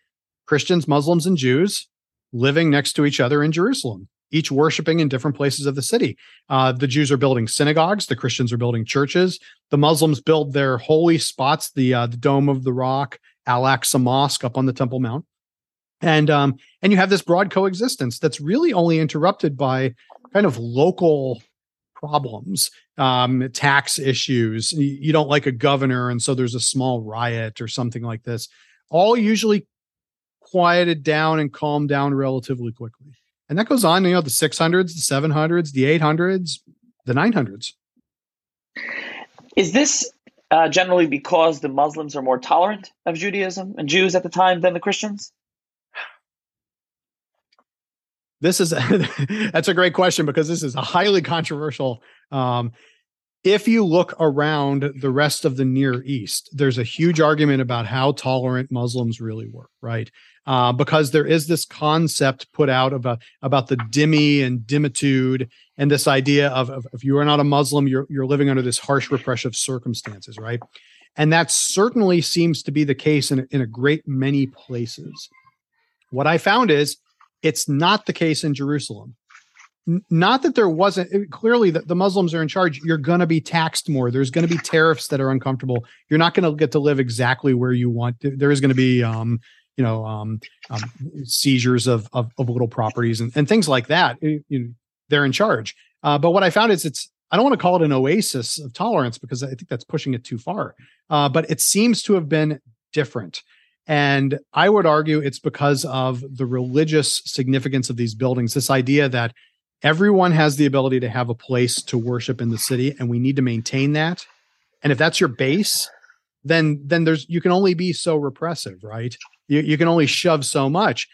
Christians, Muslims, and Jews living next to each other in Jerusalem each worshiping in different places of the city. Uh, the Jews are building synagogues, the Christians are building churches, the Muslims build their holy spots, the uh, the Dome of the Rock, Al Aqsa Mosque up on the Temple Mount, and um, and you have this broad coexistence that's really only interrupted by kind of local problems, um, tax issues. You don't like a governor, and so there's a small riot or something like this. All usually quieted down and calmed down relatively quickly. And that goes on, you know, the 600s, the 700s, the 800s, the 900s. Is this uh, generally because the Muslims are more tolerant of Judaism and Jews at the time than the Christians? This is that's a great question because this is a highly controversial. Um, if you look around the rest of the Near East, there's a huge argument about how tolerant Muslims really were, right? Uh, because there is this concept put out about about the dhimmi and dhimmitude and this idea of, of if you are not a Muslim, you're you're living under this harsh repressive circumstances, right? And that certainly seems to be the case in, in a great many places. What I found is it's not the case in Jerusalem. N- not that there wasn't clearly that the Muslims are in charge. You're going to be taxed more. There's going to be tariffs that are uncomfortable. You're not going to get to live exactly where you want. There is going to be um, you know um, um, seizures of, of, of little properties and, and things like that. You know, they're in charge. Uh, but what I found is it's I don't want to call it an oasis of tolerance because I think that's pushing it too far. Uh, but it seems to have been different. And I would argue it's because of the religious significance of these buildings. This idea that everyone has the ability to have a place to worship in the city, and we need to maintain that. And if that's your base, then then there's you can only be so repressive, right? You, you can only shove so much.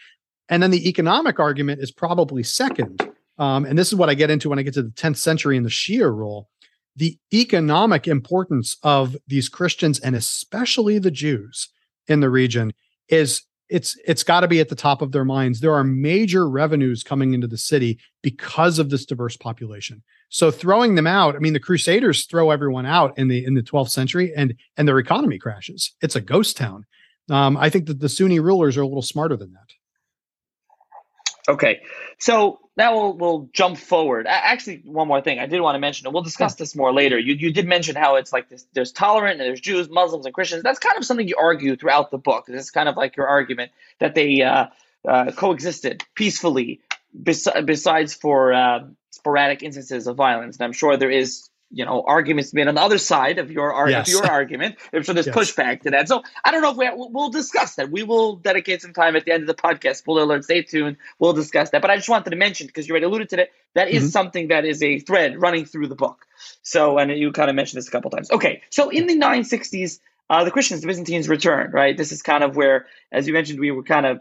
And then the economic argument is probably second. Um, and this is what I get into when I get to the 10th century and the Shia rule. The economic importance of these Christians and especially the Jews in the region is it's it's got to be at the top of their minds. There are major revenues coming into the city because of this diverse population. So throwing them out, I mean, the Crusaders throw everyone out in the in the 12th century, and and their economy crashes. It's a ghost town. Um, I think that the Sunni rulers are a little smarter than that. Okay, so now we'll we'll jump forward. Actually, one more thing I did want to mention, and we'll discuss this more later. You you did mention how it's like this, there's tolerant and there's Jews, Muslims, and Christians. That's kind of something you argue throughout the book. This is kind of like your argument that they uh, uh, coexisted peacefully, bes- besides for uh, sporadic instances of violence. And I'm sure there is you know arguments made on the other side of your yes. of your argument. I'm sure there's yes. pushback to that. So I don't know if we, we'll discuss that. We will dedicate some time at the end of the podcast. Spoiler alert! Stay tuned. We'll discuss that. But I just wanted to mention because you already alluded to it. That is mm-hmm. something that is a thread running through the book. So and you kind of mentioned this a couple times. Okay, so in the 960s. uh, the Christians, the Byzantines returned, right? This is kind of where, as you mentioned, we were kind of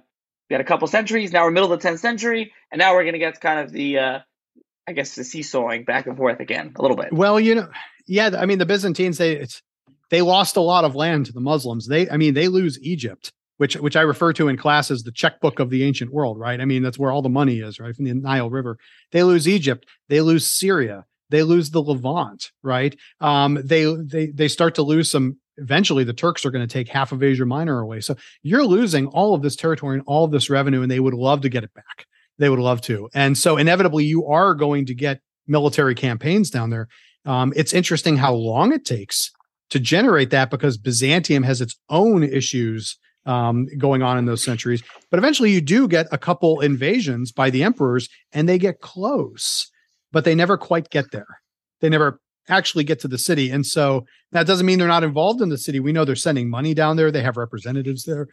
we had a couple centuries. Now we're middle of the 10th century, and now we're going to get kind of the, uh, I guess, the seesawing back and forth again a little bit. Well, you know, yeah, I mean, the Byzantines they they lost a lot of land to the Muslims. They, I mean, they lose Egypt, which which I refer to in class as the checkbook of the ancient world, right? I mean, that's where all the money is, right, from the Nile River. They lose Egypt. They lose Syria they lose the Levant, right? Um, they they they start to lose some. Eventually, the Turks are going to take half of Asia Minor away. So you're losing all of this territory and all of this revenue, and they would love to get it back. They would love to, and so inevitably, you are going to get military campaigns down there. Um, it's interesting how long it takes to generate that because Byzantium has its own issues um, going on in those centuries. But eventually, you do get a couple invasions by the emperors, and they get close but they never quite get there. They never actually get to the city. And so that doesn't mean they're not involved in the city. We know they're sending money down there, they have representatives there.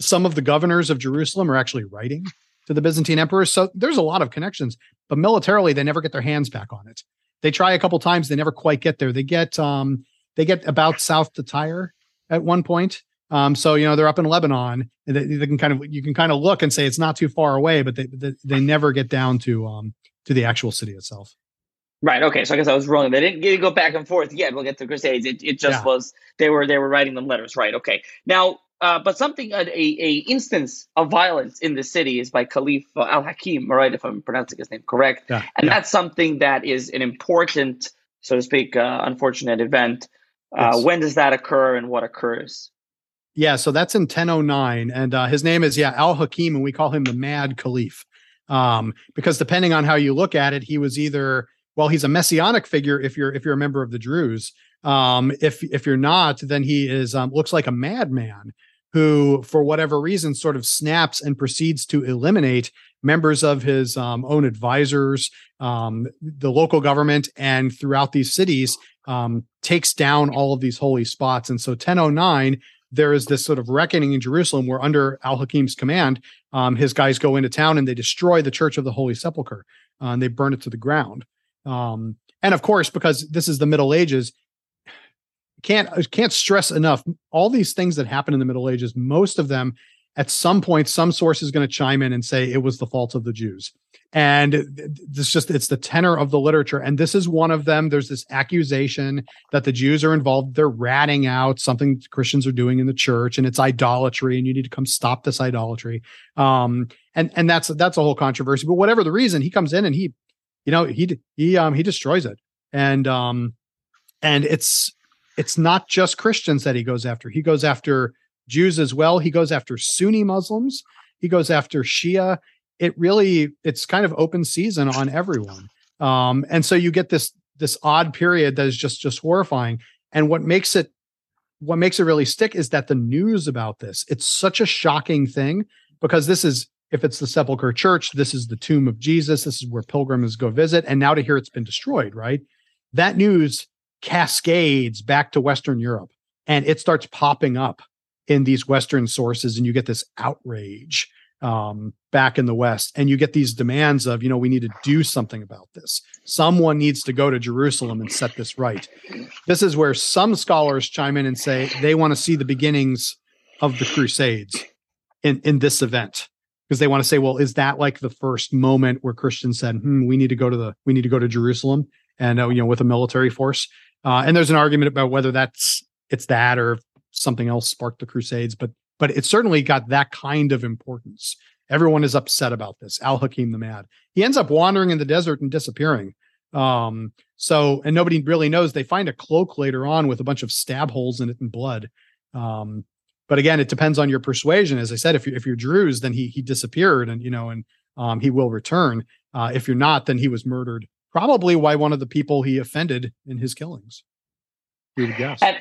Some of the governors of Jerusalem are actually writing to the Byzantine emperor. So there's a lot of connections, but militarily, they never get their hands back on it. They try a couple times, they never quite get there. They get um, they get about south to Tyre at one point. Um, so you know they're up in Lebanon, and they, they, can kind of you can kind of look and say it's not too far away, but they they, they never get down to um, to the actual city itself. Right. Okay. So I guess I was wrong. They didn't, go back and forth yet. We'll get to Crusades. It, it just yeah. was they were they were writing them letters. Right. Okay. Now, uh, but something a, a instance of violence in the city is by Caliph uh, Al Hakim. Right, if I'm pronouncing his name correct. Yeah. And yeah. that's something that is an important, so to speak, uh, unfortunate event. Uh, yes. When does that occur, and what occurs? Yeah, so that's in 1009, and uh, his name is yeah Al Hakim, and we call him the Mad Caliph um, because depending on how you look at it, he was either well, he's a messianic figure if you're if you're a member of the Druze. Um, if if you're not, then he is um, looks like a madman who, for whatever reason, sort of snaps and proceeds to eliminate members of his um, own advisors, um, the local government, and throughout these cities, um, takes down all of these holy spots. And so, 1009 there is this sort of reckoning in Jerusalem where, under Al Hakim's command, um, his guys go into town and they destroy the Church of the Holy Sepulchre uh, and they burn it to the ground. Um, and of course, because this is the Middle Ages, can't can't stress enough all these things that happen in the Middle Ages. Most of them, at some point, some source is going to chime in and say it was the fault of the Jews. And it's just it's the tenor of the literature. And this is one of them. There's this accusation that the jews are involved. They're ratting out something christians are doing in the church and it's idolatry and you need to come stop this idolatry. Um and and that's that's a whole controversy. But whatever the reason he comes in and he you know he he um he destroys it. And um and it's it's not just christians that he goes after. He goes after jews as well. He goes after sunni muslims. He goes after shia. It really it's kind of open season on everyone. Um, and so you get this this odd period that is just just horrifying. And what makes it what makes it really stick is that the news about this it's such a shocking thing because this is if it's the sepulchre church this is the tomb of jesus this is where pilgrims go visit and now to hear it's been destroyed right that news cascades back to western europe and it starts popping up in these western sources and you get this outrage um, back in the West. And you get these demands of, you know, we need to do something about this. Someone needs to go to Jerusalem and set this right. This is where some scholars chime in and say they want to see the beginnings of the Crusades in, in this event. Because they want to say, well, is that like the first moment where Christians said, hmm, we need to go to the, we need to go to Jerusalem and, uh, you know, with a military force? Uh, and there's an argument about whether that's, it's that or something else sparked the Crusades. But but it certainly got that kind of importance. Everyone is upset about this. Al Hakim the Mad. He ends up wandering in the desert and disappearing. Um, so, and nobody really knows. They find a cloak later on with a bunch of stab holes in it and blood. Um, but again, it depends on your persuasion. As I said, if you're if you're Druze, then he he disappeared, and you know, and um, he will return. Uh, if you're not, then he was murdered, probably by one of the people he offended in his killings. We would guess. And-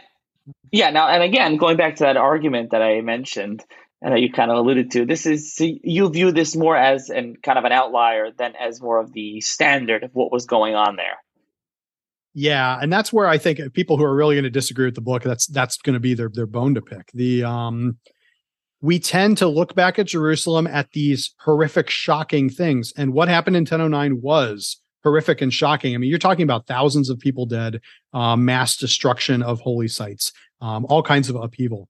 yeah. Now, and again, going back to that argument that I mentioned and that you kind of alluded to, this is you view this more as and kind of an outlier than as more of the standard of what was going on there. Yeah, and that's where I think people who are really going to disagree with the book that's that's going to be their their bone to pick. The um we tend to look back at Jerusalem at these horrific shocking things and what happened in 1009 was horrific and shocking. I mean, you're talking about thousands of people dead, um, mass destruction of holy sites, um, all kinds of upheaval.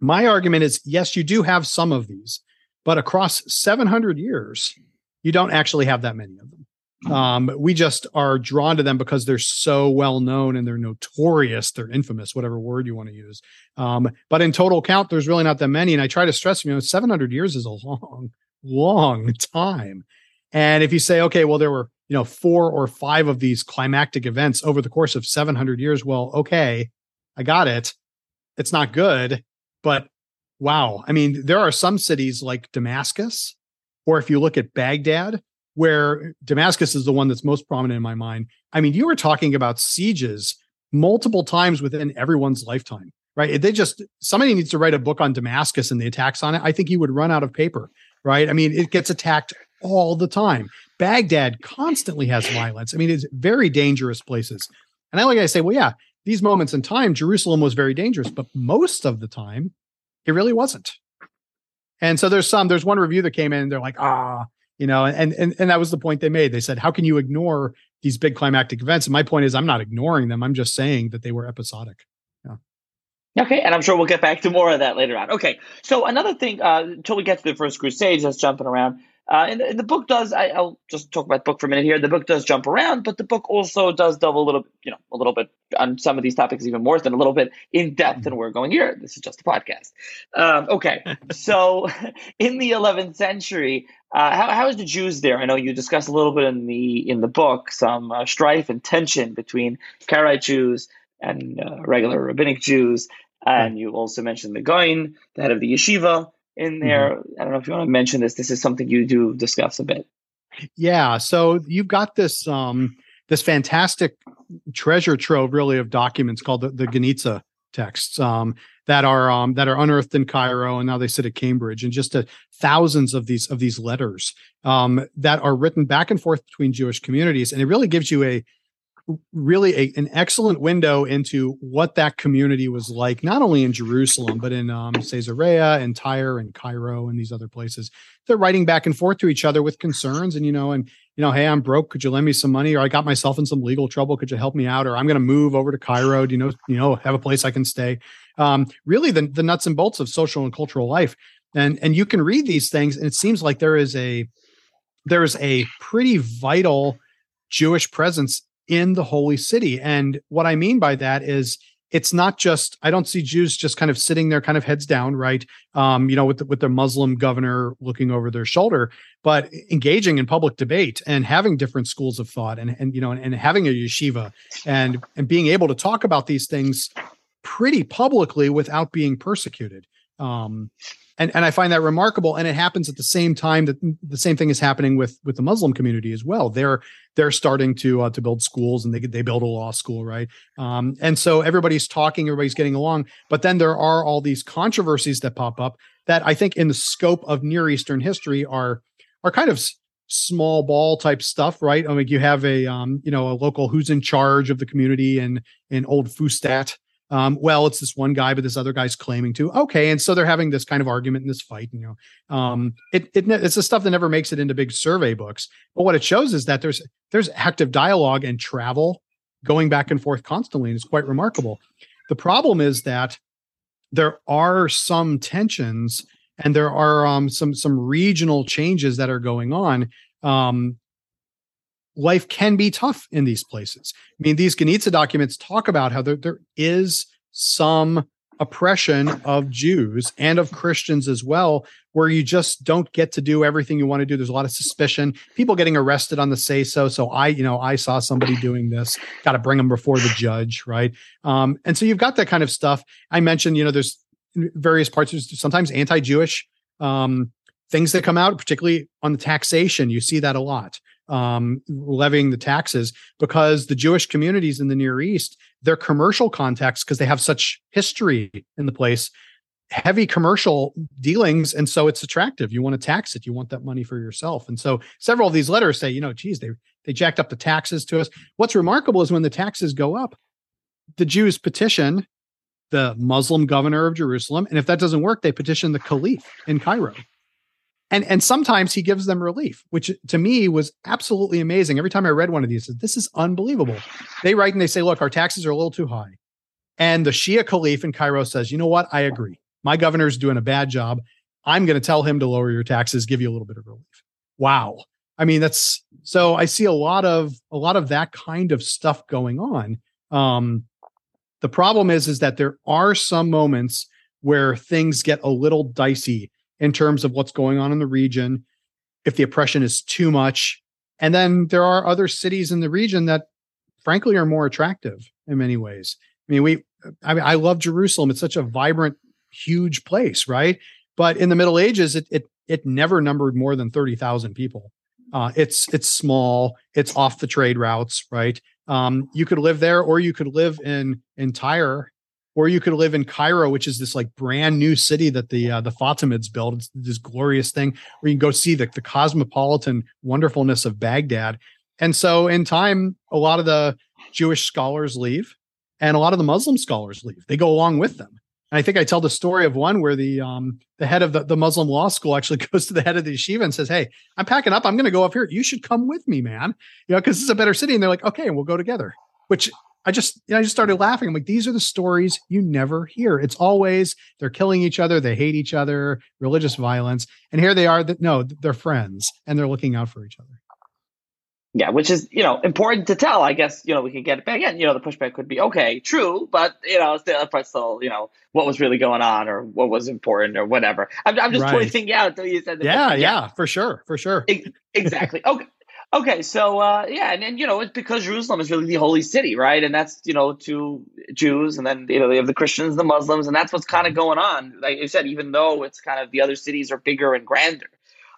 My argument is yes, you do have some of these, but across 700 years, you don't actually have that many of them. Um, we just are drawn to them because they're so well known and they're notorious, they're infamous, whatever word you want to use. Um, but in total count, there's really not that many. And I try to stress, you know, 700 years is a long, long time. And if you say, okay, well, there were, you know, four or five of these climactic events over the course of 700 years, well, okay, I got it. It's not good, but wow. I mean, there are some cities like Damascus, or if you look at Baghdad, where Damascus is the one that's most prominent in my mind. I mean, you were talking about sieges multiple times within everyone's lifetime, right? They just, somebody needs to write a book on Damascus and the attacks on it. I think he would run out of paper, right? I mean, it gets attacked all the time. Baghdad constantly has violence. I mean, it's very dangerous places. And I like I say, well, yeah, these moments in time, Jerusalem was very dangerous, but most of the time, it really wasn't. And so there's some, there's one review that came in, they're like, ah, you know, and and and that was the point they made. They said, how can you ignore these big climactic events? And my point is, I'm not ignoring them. I'm just saying that they were episodic. Okay, and I'm sure we'll get back to more of that later on. Okay, so another thing, uh, until we get to the first crusades, that's jumping around. Uh, and, the, and the book does. I, will just talk about the book for a minute here. The book does jump around, but the book also does delve a little, you know, a little bit on some of these topics, even more than a little bit in depth. And we're going here. This is just a podcast. Um, okay, so in the 11th century, uh, how how is the Jews there? I know you discuss a little bit in the in the book some uh, strife and tension between Karaite Jews and uh, regular rabbinic Jews, and you also mentioned the Gaon, the head of the yeshiva in mm-hmm. there. Mm-hmm. I don't know if you want to mention this. This is something you do discuss a bit. Yeah. So you've got this um this fantastic treasure trove really of documents called the, the Geniza texts um, that are um, that are unearthed in Cairo and now they sit at Cambridge and just uh, thousands of these of these letters um, that are written back and forth between Jewish communities and it really gives you a really a, an excellent window into what that community was like, not only in Jerusalem, but in um, Caesarea and Tyre and Cairo and these other places. They're writing back and forth to each other with concerns and, you know, and, you know, hey, I'm broke. Could you lend me some money? Or I got myself in some legal trouble. Could you help me out? Or I'm going to move over to Cairo. Do you know, you know, have a place I can stay? Um, really the, the nuts and bolts of social and cultural life. And, and you can read these things and it seems like there is a, there is a pretty vital Jewish presence in the holy city. And what I mean by that is it's not just I don't see Jews just kind of sitting there, kind of heads down, right? Um, you know, with the, with their Muslim governor looking over their shoulder, but engaging in public debate and having different schools of thought, and and you know, and, and having a yeshiva, and and being able to talk about these things pretty publicly without being persecuted. Um, and and I find that remarkable. And it happens at the same time that the same thing is happening with with the Muslim community as well. They're they're starting to uh, to build schools and they they build a law school, right? Um, and so everybody's talking, everybody's getting along. But then there are all these controversies that pop up that I think in the scope of Near Eastern history are are kind of small ball type stuff, right? I mean, you have a um, you know a local who's in charge of the community in in Old Fustat, um, well, it's this one guy, but this other guy's claiming to. Okay, and so they're having this kind of argument in this fight. You know, um, it, it it's the stuff that never makes it into big survey books. But what it shows is that there's there's active dialogue and travel going back and forth constantly, and it's quite remarkable. The problem is that there are some tensions and there are um, some some regional changes that are going on. Um, life can be tough in these places. I mean, these Geniza documents talk about how there, there is some oppression of Jews and of Christians as well, where you just don't get to do everything you want to do. There's a lot of suspicion, people getting arrested on the say so. So I, you know, I saw somebody doing this, got to bring them before the judge, right? Um, and so you've got that kind of stuff. I mentioned, you know, there's various parts, there's sometimes anti Jewish um, things that come out, particularly on the taxation. You see that a lot um, levying the taxes because the Jewish communities in the Near East, their commercial contacts, because they have such history in the place, heavy commercial dealings. And so it's attractive. You want to tax it. You want that money for yourself. And so several of these letters say, you know, geez, they, they jacked up the taxes to us. What's remarkable is when the taxes go up, the Jews petition the Muslim governor of Jerusalem. And if that doesn't work, they petition the caliph in Cairo and and sometimes he gives them relief, which to me was absolutely amazing. Every time I read one of these, this is unbelievable. They write and they say, "Look, our taxes are a little too high," and the Shia Caliph in Cairo says, "You know what? I agree. My governor's doing a bad job. I'm going to tell him to lower your taxes, give you a little bit of relief." Wow. I mean, that's so I see a lot of a lot of that kind of stuff going on. Um, the problem is is that there are some moments where things get a little dicey in terms of what's going on in the region if the oppression is too much. And then there are other cities in the region that frankly are more attractive in many ways. I mean we i mean i love jerusalem. It's such a vibrant huge place right? But in the middle ages it it it never numbered more than 30,000 people. Uh, it's it's small. It's off the trade routes right? Um, you could live there or you could live in in tyre or you could live in Cairo, which is this like brand new city that the uh, the Fatimids built. It's this glorious thing where you can go see the, the cosmopolitan wonderfulness of Baghdad. And so, in time, a lot of the Jewish scholars leave, and a lot of the Muslim scholars leave. They go along with them. And I think I tell the story of one where the um, the head of the, the Muslim law school actually goes to the head of the yeshiva and says, "Hey, I'm packing up. I'm going to go up here. You should come with me, man. You know, because is a better city." And they're like, "Okay, we'll go together." Which I just, you know, I just started laughing. I'm like, these are the stories you never hear. It's always they're killing each other, they hate each other, religious violence, and here they are. That no, they're friends and they're looking out for each other. Yeah, which is you know important to tell. I guess you know we could get it back in. You know, the pushback could be okay, true, but you know, still, still, you know, what was really going on or what was important or whatever. I'm, I'm just right. pointing out until you said. Yeah, yeah, for sure, for sure. exactly. Okay. Okay, so uh, yeah, and, and you know it's because Jerusalem is really the holy city, right? And that's you know to Jews, and then you know they have the Christians, the Muslims, and that's what's kind of going on. Like you said, even though it's kind of the other cities are bigger and grander.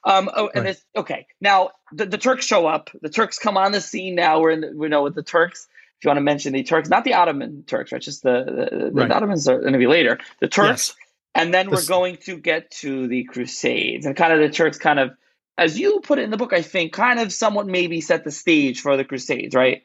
Um, oh, and right. okay. Now the, the Turks show up. The Turks come on the scene now. We're in, the, we know with the Turks. If you want to mention the Turks, not the Ottoman Turks, right? Just the the, right. the Ottomans are going to be later. The Turks, yes. and then the, we're going to get to the Crusades and kind of the Turks kind of as you put it in the book, I think, kind of somewhat maybe set the stage for the Crusades, right?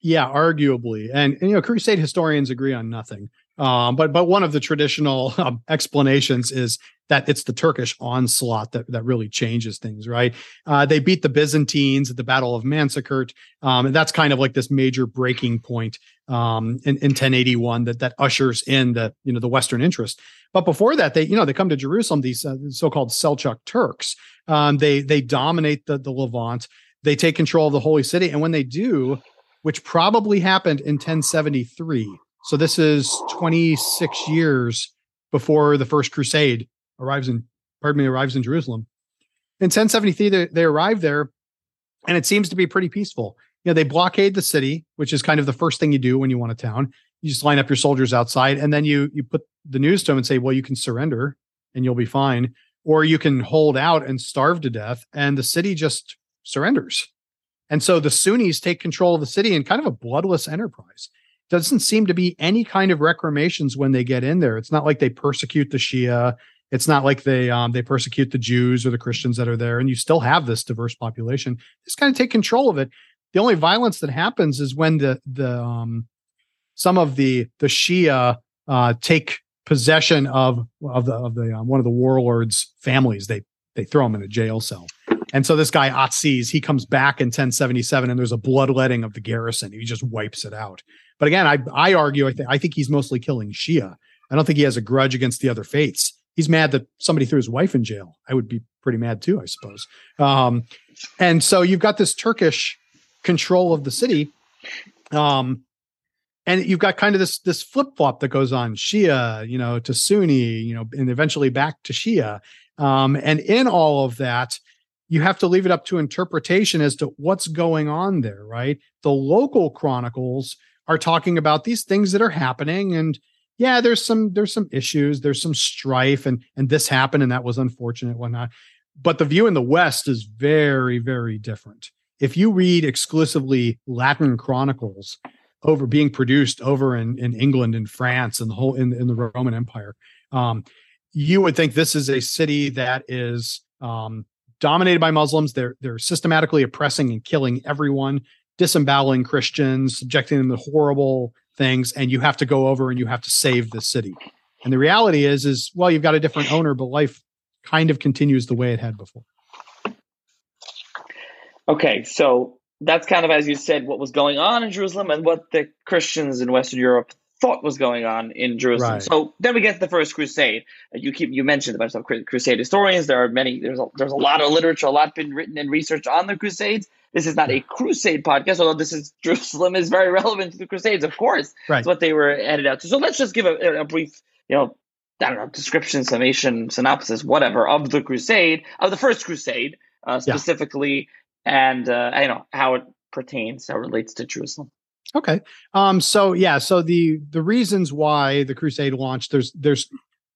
Yeah, arguably, and, and you know, Crusade historians agree on nothing. Um, but but one of the traditional um, explanations is that it's the Turkish onslaught that, that really changes things, right? Uh, they beat the Byzantines at the Battle of Manzikert, um, and that's kind of like this major breaking point um, in, in 1081 that that ushers in the you know the Western interest. But before that, they you know they come to Jerusalem. These uh, so-called Seljuk Turks. Um, they they dominate the the Levant. They take control of the Holy City, and when they do, which probably happened in 1073. So this is 26 years before the first crusade arrives in pardon me arrives in Jerusalem. In 1073 they, they arrive there and it seems to be pretty peaceful. You know, they blockade the city, which is kind of the first thing you do when you want a town. You just line up your soldiers outside and then you you put the news to them and say, "Well, you can surrender and you'll be fine." Or you can hold out and starve to death and the city just surrenders. And so the Sunnis take control of the city in kind of a bloodless enterprise. Doesn't seem to be any kind of recriminations when they get in there. It's not like they persecute the Shia. It's not like they um, they persecute the Jews or the Christians that are there, and you still have this diverse population. Just kind of take control of it. The only violence that happens is when the the um, some of the the Shia uh, take possession of of the of the um, one of the warlords' families. They they throw him in a jail cell. And so this guy Atsiz, he comes back in 1077, and there's a bloodletting of the garrison. He just wipes it out. But again, I I argue I think I think he's mostly killing Shia. I don't think he has a grudge against the other faiths he's mad that somebody threw his wife in jail. I would be pretty mad too, I suppose. Um, and so you've got this Turkish control of the city. Um, and you've got kind of this this flip flop that goes on Shia, you know, to Sunni, you know, and eventually back to Shia. Um, and in all of that, you have to leave it up to interpretation as to what's going on there, right? The local chronicles are talking about these things that are happening, and yeah, there's some there's some issues, there's some strife, and and this happened and that was unfortunate, whatnot. But the view in the West is very, very different. If you read exclusively Latin chronicles over being produced over in, in England and France and the whole in, in the Roman Empire, um, you would think this is a city that is um, dominated by Muslims. They're they're systematically oppressing and killing everyone, disemboweling Christians, subjecting them to horrible things and you have to go over and you have to save the city. And the reality is, is well, you've got a different owner, but life kind of continues the way it had before. Okay, so that's kind of as you said what was going on in Jerusalem and what the Christians in Western Europe thought was going on in Jerusalem. Right. So then we get to the First Crusade. You keep you mentioned a bunch of Crusade historians. There are many. There's a, there's a lot of literature, a lot been written and research on the Crusades. This is not a Crusade podcast, although this is Jerusalem is very relevant to the Crusades, of course. Right. It's what they were headed out to. So let's just give a, a brief, you know, I don't know, description, summation, synopsis, whatever, of the Crusade, of the First Crusade uh, specifically, yeah. and uh, you know how it pertains, how it relates to Jerusalem. Okay. Um, so yeah, so the the reasons why the crusade launched, there's there's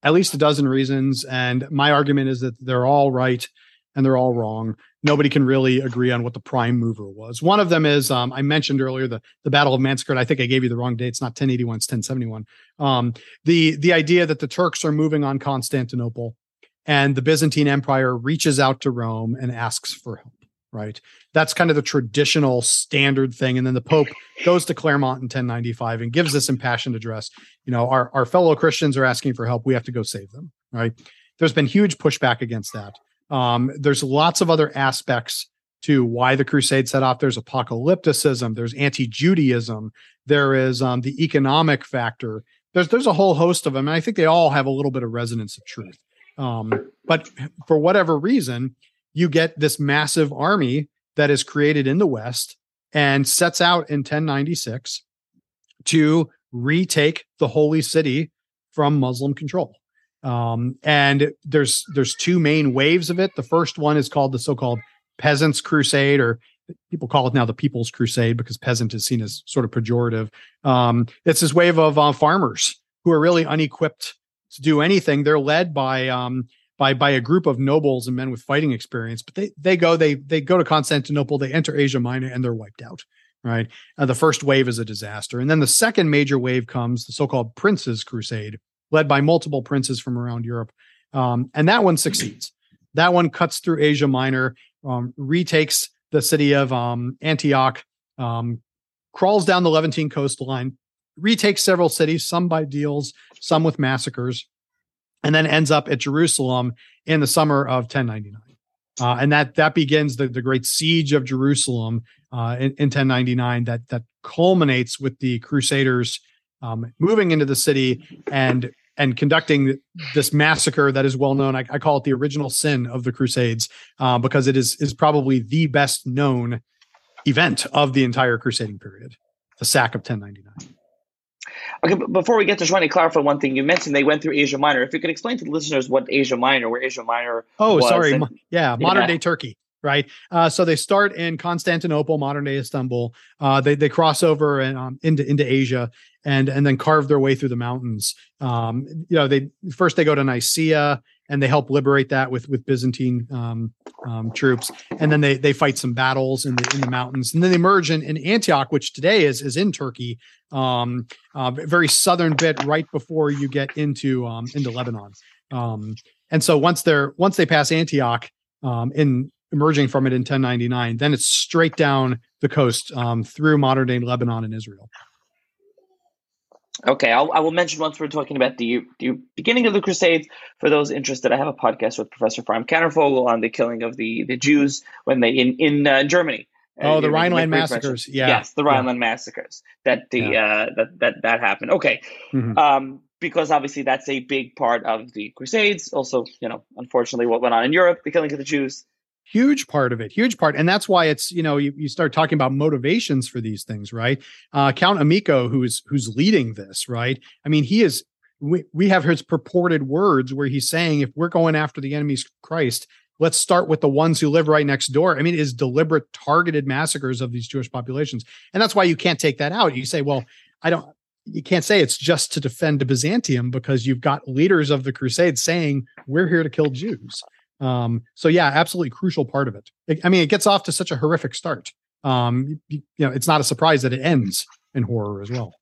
at least a dozen reasons, and my argument is that they're all right and they're all wrong. Nobody can really agree on what the prime mover was. One of them is um, I mentioned earlier the the Battle of Manzikert. I think I gave you the wrong date. It's not 1081, it's 1071. Um, the the idea that the Turks are moving on Constantinople and the Byzantine Empire reaches out to Rome and asks for help right? That's kind of the traditional standard thing. And then the Pope goes to Clermont in 1095 and gives this impassioned address. You know, our, our fellow Christians are asking for help. We have to go save them, right? There's been huge pushback against that. Um, there's lots of other aspects to why the crusade set off. There's apocalypticism, there's anti-Judaism, there is um, the economic factor. There's there's a whole host of them, and I think they all have a little bit of resonance of truth. Um, but for whatever reason, you get this massive army that is created in the West and sets out in 1096 to retake the holy city from Muslim control. Um, and there's there's two main waves of it. The first one is called the so-called Peasants Crusade, or people call it now the People's Crusade because peasant is seen as sort of pejorative. Um, it's this wave of uh, farmers who are really unequipped to do anything. They're led by um, by by a group of nobles and men with fighting experience. But they they go they they go to Constantinople, they enter Asia Minor, and they're wiped out. Right. Uh, the first wave is a disaster, and then the second major wave comes, the so-called Princes Crusade, led by multiple princes from around Europe, um, and that one succeeds. That one cuts through Asia Minor, um, retakes the city of um, Antioch, um, crawls down the Levantine coastline, retakes several cities, some by deals, some with massacres, and then ends up at Jerusalem in the summer of 1099. Uh, and that that begins the, the great siege of Jerusalem uh, in, in, 1099 that that culminates with the Crusaders um, moving into the city and and conducting this massacre that is well known. I, I call it the original sin of the Crusades uh, because it is is probably the best known event of the entire crusading period, the sack of 1099. Okay, but before we get to trying to clarify one thing, you mentioned they went through Asia Minor. If you could explain to the listeners what Asia Minor, where Asia Minor. Oh, sorry, and, yeah, modern yeah. day Turkey right? Uh, so they start in Constantinople, modern day Istanbul. Uh, they they cross over and um, into into Asia, and and then carve their way through the mountains. Um, you know, they first they go to Nicaea, and they help liberate that with with Byzantine um, um, troops, and then they they fight some battles in the in the mountains, and then they emerge in, in Antioch, which today is is in Turkey, um, uh, very southern bit, right before you get into um, into Lebanon. Um, and so once they're once they pass Antioch um, in emerging from it in 1099, then it's straight down the coast through modern day Lebanon and Israel. Okay, I'll, I will mention once we're talking about the, the beginning of the Crusades. For those interested, I have a podcast with Professor Chaim Kanarfogel on the killing of the, the Jews when they in in uh, Germany. Uh, oh, the Rhineland massacres. Yeah. Yes, the Rhineland yeah. massacres. That the yeah. uh, that that that happened. Okay, mm-hmm. um, because obviously that's a big part of the Crusades. Also, you know, unfortunately, what went on in Europe, the killing of the Jews, huge part of it huge part and that's why it's you know you, you start talking about motivations for these things right? Uh count Emicho who's who's leading this right? I mean he is we, we have his purported words where he's saying if we're going after the enemy's christ let's start with the ones who live right next door. I mean is deliberate targeted massacres of these jewish populations and that's why you can't take that out. You say well i don't you can't say it's just to defend byzantium because you've got leaders of the crusade saying we're here to kill jews um, so yeah, absolutely crucial part of it. it. I mean, it gets off to such a horrific start. Um, you, you know, it's not a surprise that it ends in horror as well.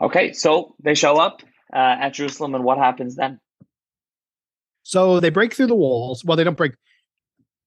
Okay, so they show up uh, at Jerusalem, and what happens then? So they break through the walls. Well, they don't break.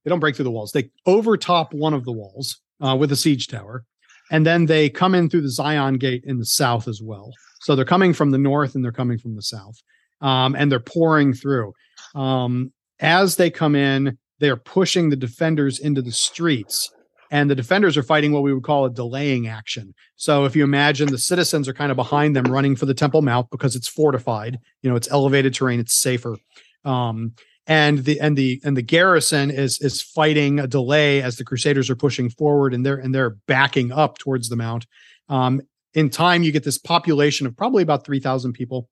They don't break through the walls. They overtop one of the walls uh, with a siege tower, and then they come in through the Zion Gate in the south as well. So they're coming from the north and they're coming from the south, um, and they're pouring through. Um, as they come in, they're pushing the defenders into the streets and the defenders are fighting what we would call a delaying action. So if you imagine the citizens are kind of behind them running for the Temple Mount because it's fortified, you know, it's elevated terrain, it's safer. Um, and the and the and the garrison is is fighting a delay as the crusaders are pushing forward and they're and they're backing up towards the mount um, in time you get this population of probably about 3000 people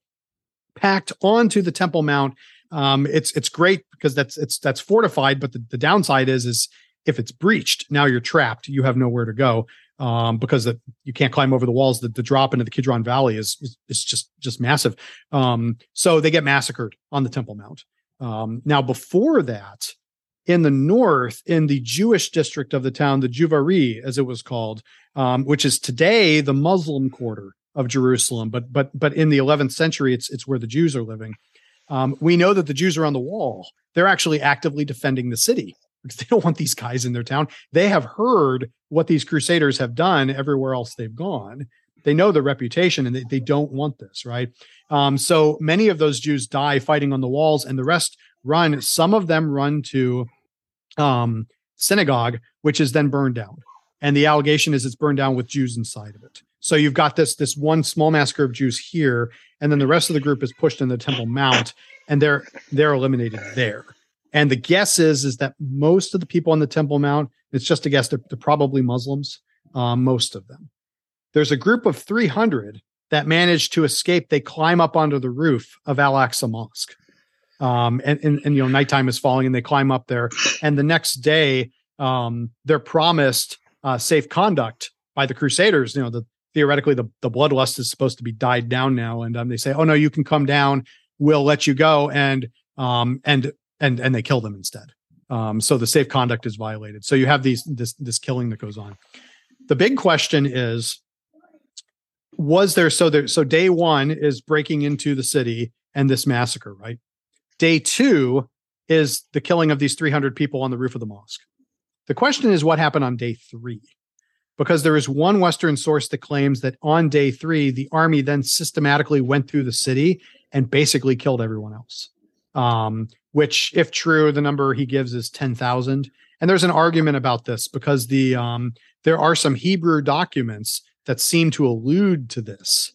packed onto the temple mount um, it's it's great because that's it's that's fortified but the, the downside is is if it's breached, now you're trapped. You have nowhere to go um, because the, you can't climb over the walls. The, the drop into the Kidron Valley is, is, is just just massive. Um, so they get massacred on the Temple Mount. Um, now, before that, in the north, in the Jewish district of the town, the Juiverie, as it was called, um, which is today the Muslim quarter of Jerusalem, but but but in the 11th century, it's it's where the Jews are living. Um, we know that the Jews are on the wall. They're actually actively defending the city because they don't want these guys in their town. They have heard what these crusaders have done everywhere else they've gone. They know their reputation and they, they don't want this, right? Um, so many of those Jews die fighting on the walls, and the rest run. Some of them run to um, synagogue, which is then burned down. And the allegation is it's burned down with Jews inside of it. So you've got this this one small massacre of Jews here, and then the rest of the group is pushed in the Temple Mount, and they're they're eliminated there. And the guess is is that most of the people on the Temple Mount, it's just a guess, they're, they're probably Muslims, um, most of them. There's a group of 300 that managed to escape. They climb up onto the roof of Al Aqsa Mosque. Um, and, and, and, you know, nighttime is falling and they climb up there. And the next day, um, they're promised uh, safe conduct by the Crusaders. You know, the, theoretically, the, the bloodlust is supposed to be died down now. And um, they say, oh, no, you can come down. We'll let you go. And um, and and and they kill them instead. Um, so the safe conduct is violated. So you have these this this killing that goes on. The big question is, was there so there so day one is breaking into the city and this massacre, right? Day two is the killing of these 300 people on the roof of the mosque. The question is what happened on day three? Because there is one Western source that claims that on day three, the army then systematically went through the city and basically killed everyone else. Um, which, if true, the number he gives is 10,000. And there's an argument about this because the um, there are some Hebrew documents that seem to allude to this,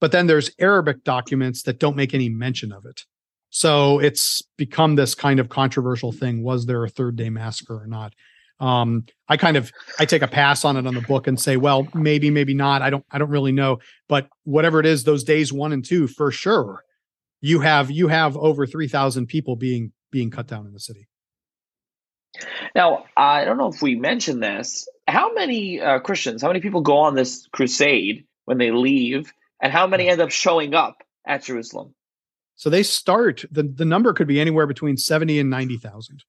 but then there's Arabic documents that don't make any mention of it. So it's become this kind of controversial thing. Was there a third day massacre or not? Um, I kind of I take a pass on it on the book and say, well, maybe, maybe not. I don't I don't really know. But whatever it is, those days one and two for sure you have you have over 3000 people being being cut down in the city. Now i don't know if we mentioned this. How many uh, christians how many people go on this crusade when they leave? And how many end up showing up at jerusalem? So they start the, the number could be anywhere between 70 and 90000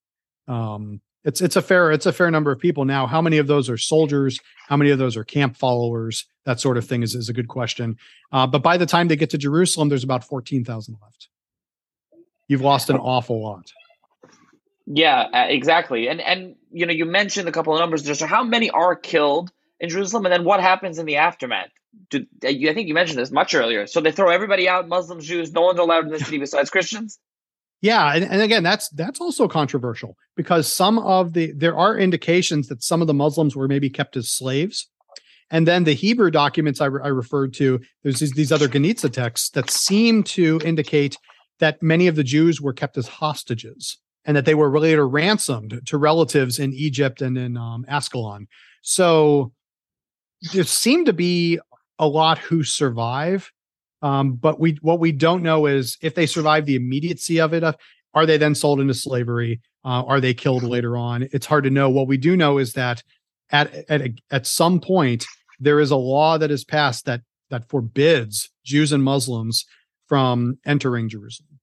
um, it's it's a fair it's a fair number of people. Now how many of those are soldiers? How many of those are camp followers? That sort of thing is, is a good question. Uh, but by the time they get to jerusalem there's about 14000 left. You've lost an awful lot. Yeah exactly. And and you know you mentioned a couple of numbers there. So how many are killed in jerusalem? And then what happens in the aftermath? Did, i think you mentioned this much earlier. So they throw everybody out muslims jews no one's allowed in the city besides christians yeah, and, and again, that's that's also controversial because some of the there are indications that some of the Muslims were maybe kept as slaves, and then the Hebrew documents I, re- I referred to, there's these, these other Geniza texts that seem to indicate that many of the Jews were kept as hostages and that they were later ransomed to relatives in Egypt and in um, Ascalon. So there seem to be a lot who survive um, but we what we don't know is if they survive the immediacy of it. Uh, are they then sold into slavery? Uh, are they killed later on? It's hard to know. What we do know is that at at a, at some point there is a law that is passed that that forbids Jews and Muslims from entering Jerusalem.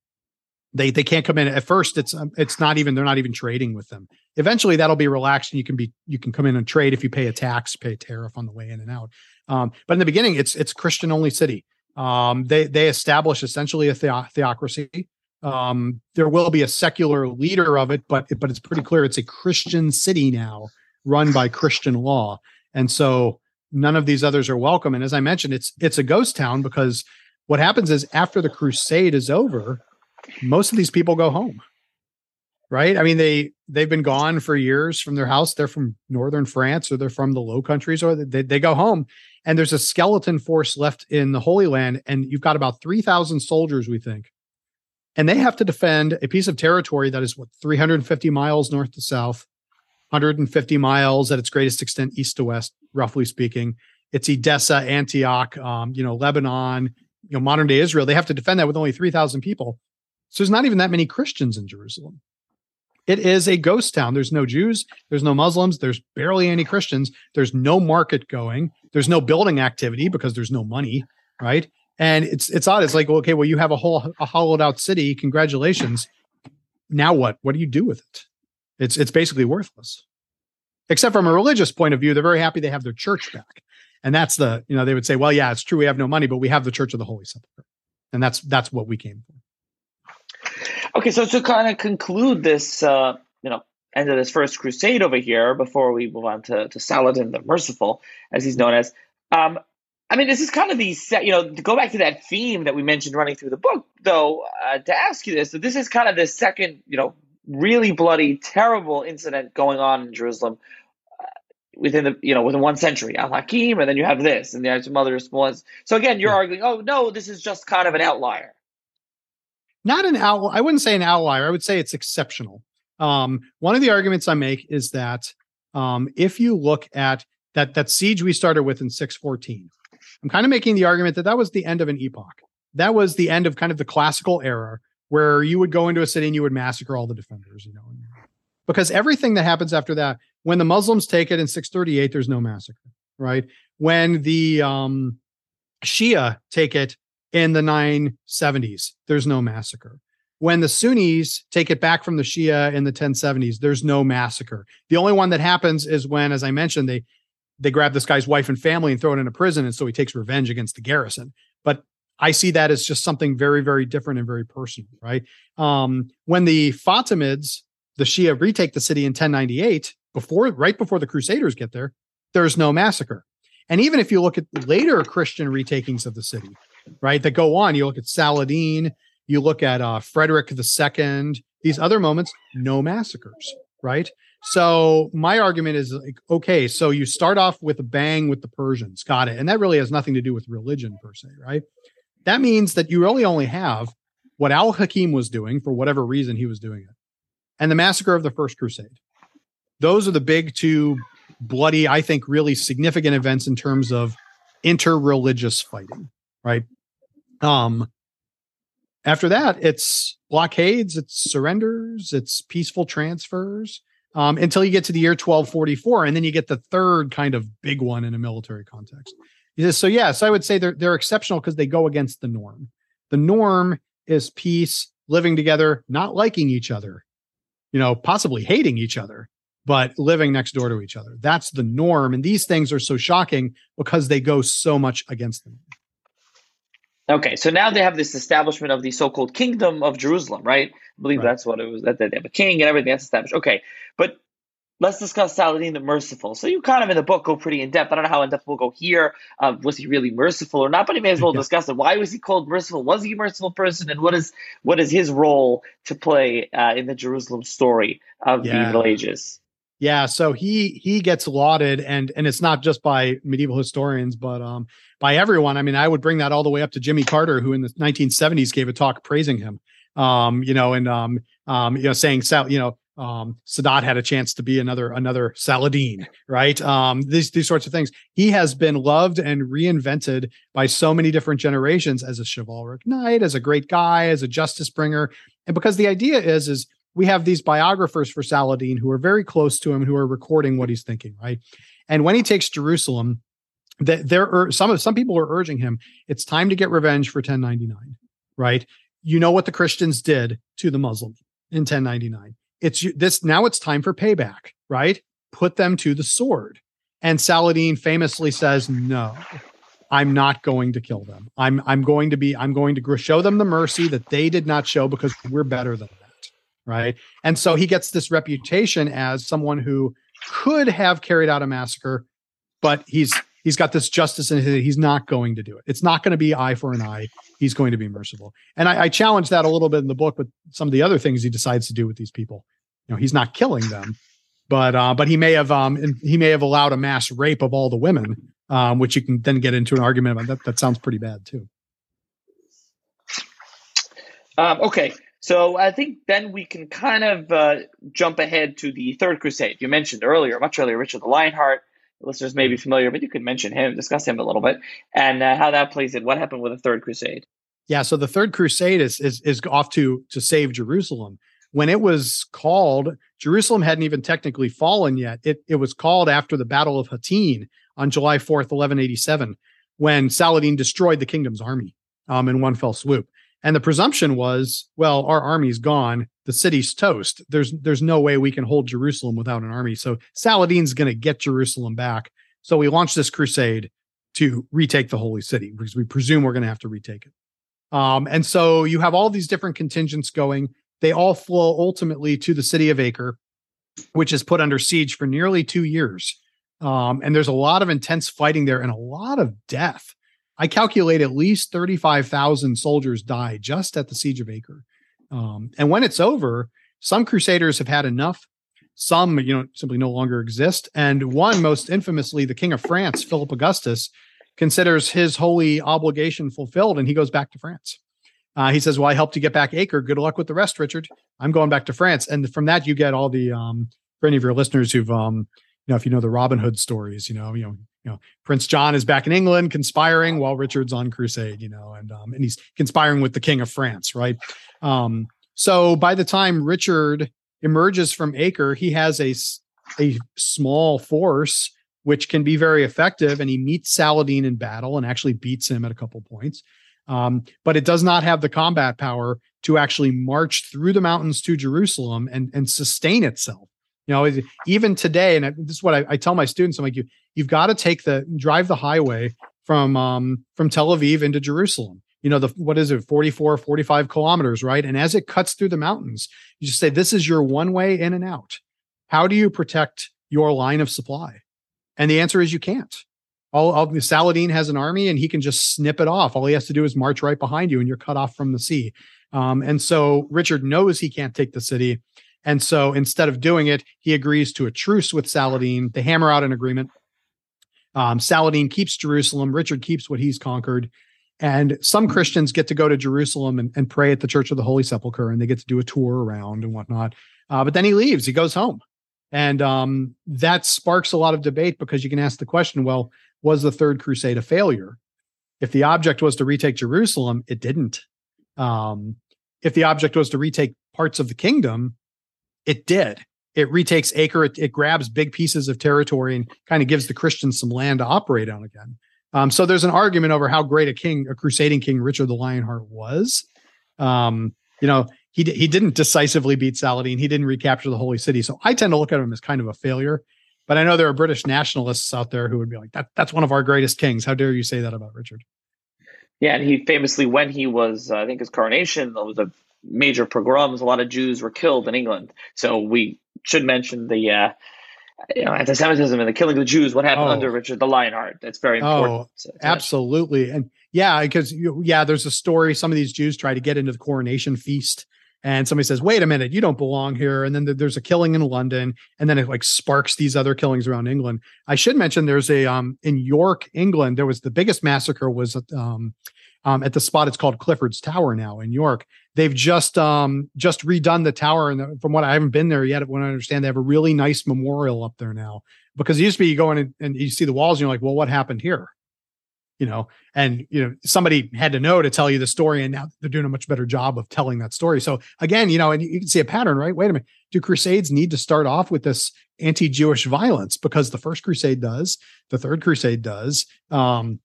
They they can't come in. At first, it's um, it's not even they're not even trading with them. Eventually, that'll be relaxed, and you can be you can come in and trade if you pay a tax, pay a tariff on the way in and out. Um, but in the beginning, it's it's Christian only city. Um, they they establish essentially a theocracy. Um, there will be a secular leader of it, but but it's pretty clear it's a Christian city now, run by Christian law, and so none of these others are welcome. And as I mentioned, it's it's a ghost town because what happens is after the crusade is over, most of these people go home. right? I mean, they they've been gone for years from their house. They're from northern France, or they're from the Low Countries, or they they go home, and there's a skeleton force left in the Holy Land, and you've got about three thousand soldiers, we think, and they have to defend a piece of territory that is what 350 miles north to south, 150 miles at its greatest extent east to west, roughly speaking. It's Edessa, Antioch, um, you know, Lebanon, you know, modern day Israel. They have to defend that with only 3,000 people. So there's not even that many Christians in Jerusalem. It is a ghost town. There's no Jews, there's no Muslims, there's barely any Christians, there's no market going, there's no building activity because there's no money, right? And it's it's odd. It's like, okay, well, you have a whole a hollowed out city. Congratulations. Now what? What do you do with it? It's it's basically worthless. Except from a religious point of view, they're very happy they have their church back. And that's the, you know, they would say, well, yeah, it's true we have no money, but we have the Church of the Holy Sepulchre. And that's that's what we came for. Okay, so to kind of conclude this, uh, you know, end of this first crusade over here, before we move on to, to Saladin the Merciful, as he's known as, um, I mean, this is kind of the set, you know, to go back to that theme that we mentioned running through the book, though, uh, to ask you this, so this is kind of the second, you know, really bloody, terrible incident going on in Jerusalem uh, within the, you know, within one century. Al Hakim, and then you have this, and there's some other small ones. So again, you're yeah. arguing, oh, no, this is just kind of an outlier not an outlier. I wouldn't say an outlier. I would say it's exceptional. Um, one of the arguments I make is that um, if you look at that that siege we started with in 614, I'm kind of making the argument that that was the end of an epoch. That was the end of kind of the classical era where you would go into a city and you would massacre all the defenders, you know. Because everything that happens after that, when the Muslims take it in 638, there's no massacre, right? When the um, Shia take it in the 970s, there's no massacre. When the Sunnis take it back from the Shia in the 1070s, there's no massacre. The only one that happens is when, as I mentioned, they they grab this guy's wife and family and throw it in a prison, and so he takes revenge against the garrison. But I see that as just something very, very different and very personal, right? Um, when the Fatimids, the Shia, retake the city in 1098, before right before the Crusaders get there, there's no massacre. And even if you look at later Christian retakings of the city, right? That go on. You look at Saladin, you look at uh, Frederick II, these other moments, no massacres, right? So my argument is like, okay, so you start off with a bang with the Persians, got it. And that really has nothing to do with religion per se, right? That means that you really only have what Al Hakim was doing for whatever reason he was doing it, and the massacre of the First Crusade. Those are the big two bloody, I think, really significant events in terms of interreligious fighting right? Um, after that, it's blockades, it's surrenders, it's peaceful transfers um, until you get to the year 1244, and then you get the third kind of big one in a military context. So yes, I would say they're they're exceptional because they go against the norm. The norm is peace, living together, not liking each other, you know, possibly hating each other, but living next door to each other. That's the norm. And these things are so shocking because they go so much against them. Okay, so now they have this establishment of the so-called kingdom of Jerusalem, right? I believe right. that's what it was. That they have a king and everything that's established. Okay, but let's discuss Saladin the Merciful. So you kind of in the book go pretty in depth. I don't know how in depth we'll go here. Uh, was he really merciful or not? But he may as well discuss it. Why was he called merciful? Was he a merciful person? And what is what is his role to play uh, in the Jerusalem story of yeah. the Middle Ages? Yeah, so he he gets lauded, and and it's not just by medieval historians, but um by everyone. I mean, I would bring that all the way up to Jimmy Carter, who in the 1970s gave a talk praising him. Um, you know, and um, um, you know, saying, you know, um, Sadat had a chance to be another another Saladin, right? Um, these these sorts of things. He has been loved and reinvented by so many different generations as a chivalric knight, as a great guy, as a justice bringer, and because the idea is is we have these biographers for Saladin who are very close to him, who are recording what he's thinking, right? And when he takes Jerusalem, that there are some some people are urging him it's time to get revenge for 1099 right? You know what the christians did to the muslims in 1099 it's this now it's time for payback right? Put them to the sword. And saladin famously says no i'm not going to kill them. I'm i'm going to be i'm going to show them the mercy that they did not show because we're better than that right? And so he gets this reputation as someone who could have carried out a massacre but he's he's got this justice in his he's not going to do it it's not going to be eye for an eye he's going to be merciful and I, I challenge that a little bit in the book with some of the other things he decides to do with these people you know he's not killing them, but uh, but he may have um he may have allowed a mass rape of all the women, um, which you can then get into an argument about. That that sounds pretty bad too. Um, okay, so I think then we can kind of uh, jump ahead to the Third Crusade. You mentioned earlier, much earlier, Richard the Lionheart. Listeners may be familiar, but you could mention him, discuss him a little bit, and uh, how that plays in. What happened with the Third Crusade? Yeah, so the Third Crusade is is is off to to save Jerusalem. When it was called, Jerusalem hadn't even technically fallen yet. It it was called after the Battle of Hattin on July fourth, eleven eighty seven, when Saladin destroyed the kingdom's army um, in one fell swoop. And the presumption was, well, our army's gone, the city's toast. There's there's no way we can hold Jerusalem without an army. So Saladin's going to get Jerusalem back. So we launched this crusade to retake the holy city because we presume we're going to have to retake it. Um, and so you have all these different contingents going. They all flow ultimately to the city of Acre, which is put under siege for nearly two years. Um, and there's a lot of intense fighting there and a lot of death. I calculate at least 35,000 soldiers die just at the siege of Acre. Um, and when it's over, some crusaders have had enough. Some, you know, simply no longer exist. And one, most infamously, the King of France, Philip Augustus, considers his holy obligation fulfilled and he goes back to France. Uh, he says, Well, I helped you get back Acre. Good luck with the rest, Richard. I'm going back to France. And from that, you get all the, um, for any of your listeners who've, um, know, if you know the Robin Hood stories, you know, you know, you know, Prince John is back in England conspiring while Richard's on crusade, you know, and um, and he's conspiring with the King of France, right? Um, so by the time Richard emerges from Acre, he has a a small force which can be very effective, and he meets Saladin in battle and actually beats him at a couple points. Um, but it does not have the combat power to actually march through the mountains to Jerusalem and and sustain itself. You know, even today, and this is what I, I tell my students: I'm like, you you've got to take the drive the highway from um, from Tel Aviv into Jerusalem. You know, the what is it, 44, 45 kilometers, right? And as it cuts through the mountains, you just say, this is your one way in and out. How do you protect your line of supply? And the answer is you can't. All, all Saladin has an army and he can just snip it off. All he has to do is march right behind you and you're cut off from the sea. Um, and so Richard knows he can't take the city. And so instead of doing it, he agrees to a truce with Saladin. They hammer out an agreement. Um, Saladin keeps Jerusalem. Richard keeps what he's conquered. And some Christians get to go to Jerusalem and, and pray at the Church of the Holy Sepulchre, and they get to do a tour around and whatnot. Uh, but then he leaves, he goes home. And um, that sparks a lot of debate because you can ask the question well, was the Third Crusade a failure? If the object was to retake Jerusalem, it didn't. Um, if the object was to retake parts of the kingdom, it did. It retakes acre it, it, grabs big pieces of territory and kind of gives the christians some land to operate on again. Um, so there's an argument over how great a king a crusading king richard the lionheart was. Um, you know he, he didn't decisively beat saladin he didn't recapture the holy city so i tend to look at him as kind of a failure. But i know there are british nationalists out there who would be like that, that's one of our greatest kings. How dare you say that about richard? Yeah and he famously when he was uh, i think his coronation was a major pogroms a lot of jews were killed in england so we should mention the uh, you know, anti-Semitism and the killing of the Jews. What happened oh. under Richard the Lionheart? That's very oh, important. Oh, absolutely, and yeah, because yeah, there's a story. Some of these Jews try to get into the coronation feast, and somebody says, "Wait a minute, you don't belong here." And then there's a killing in London, and then it like sparks these other killings around England. I should mention there's a um in York, England, there was the biggest massacre was um um, at the spot it's called Clifford's Tower now in York. They've just um, just redone the tower, and from what I haven't been there yet, when I understand they have a really nice memorial up there now. Because it used to be you go in and, and you see the walls, and you're like, well, what happened here? You know, and you know somebody had to know to tell you the story, and now they're doing a much better job of telling that story. So again, you know, and you can see a pattern, right? Wait a minute, do crusades need to start off with this anti-Jewish violence because the first crusade does, the third crusade does. Um,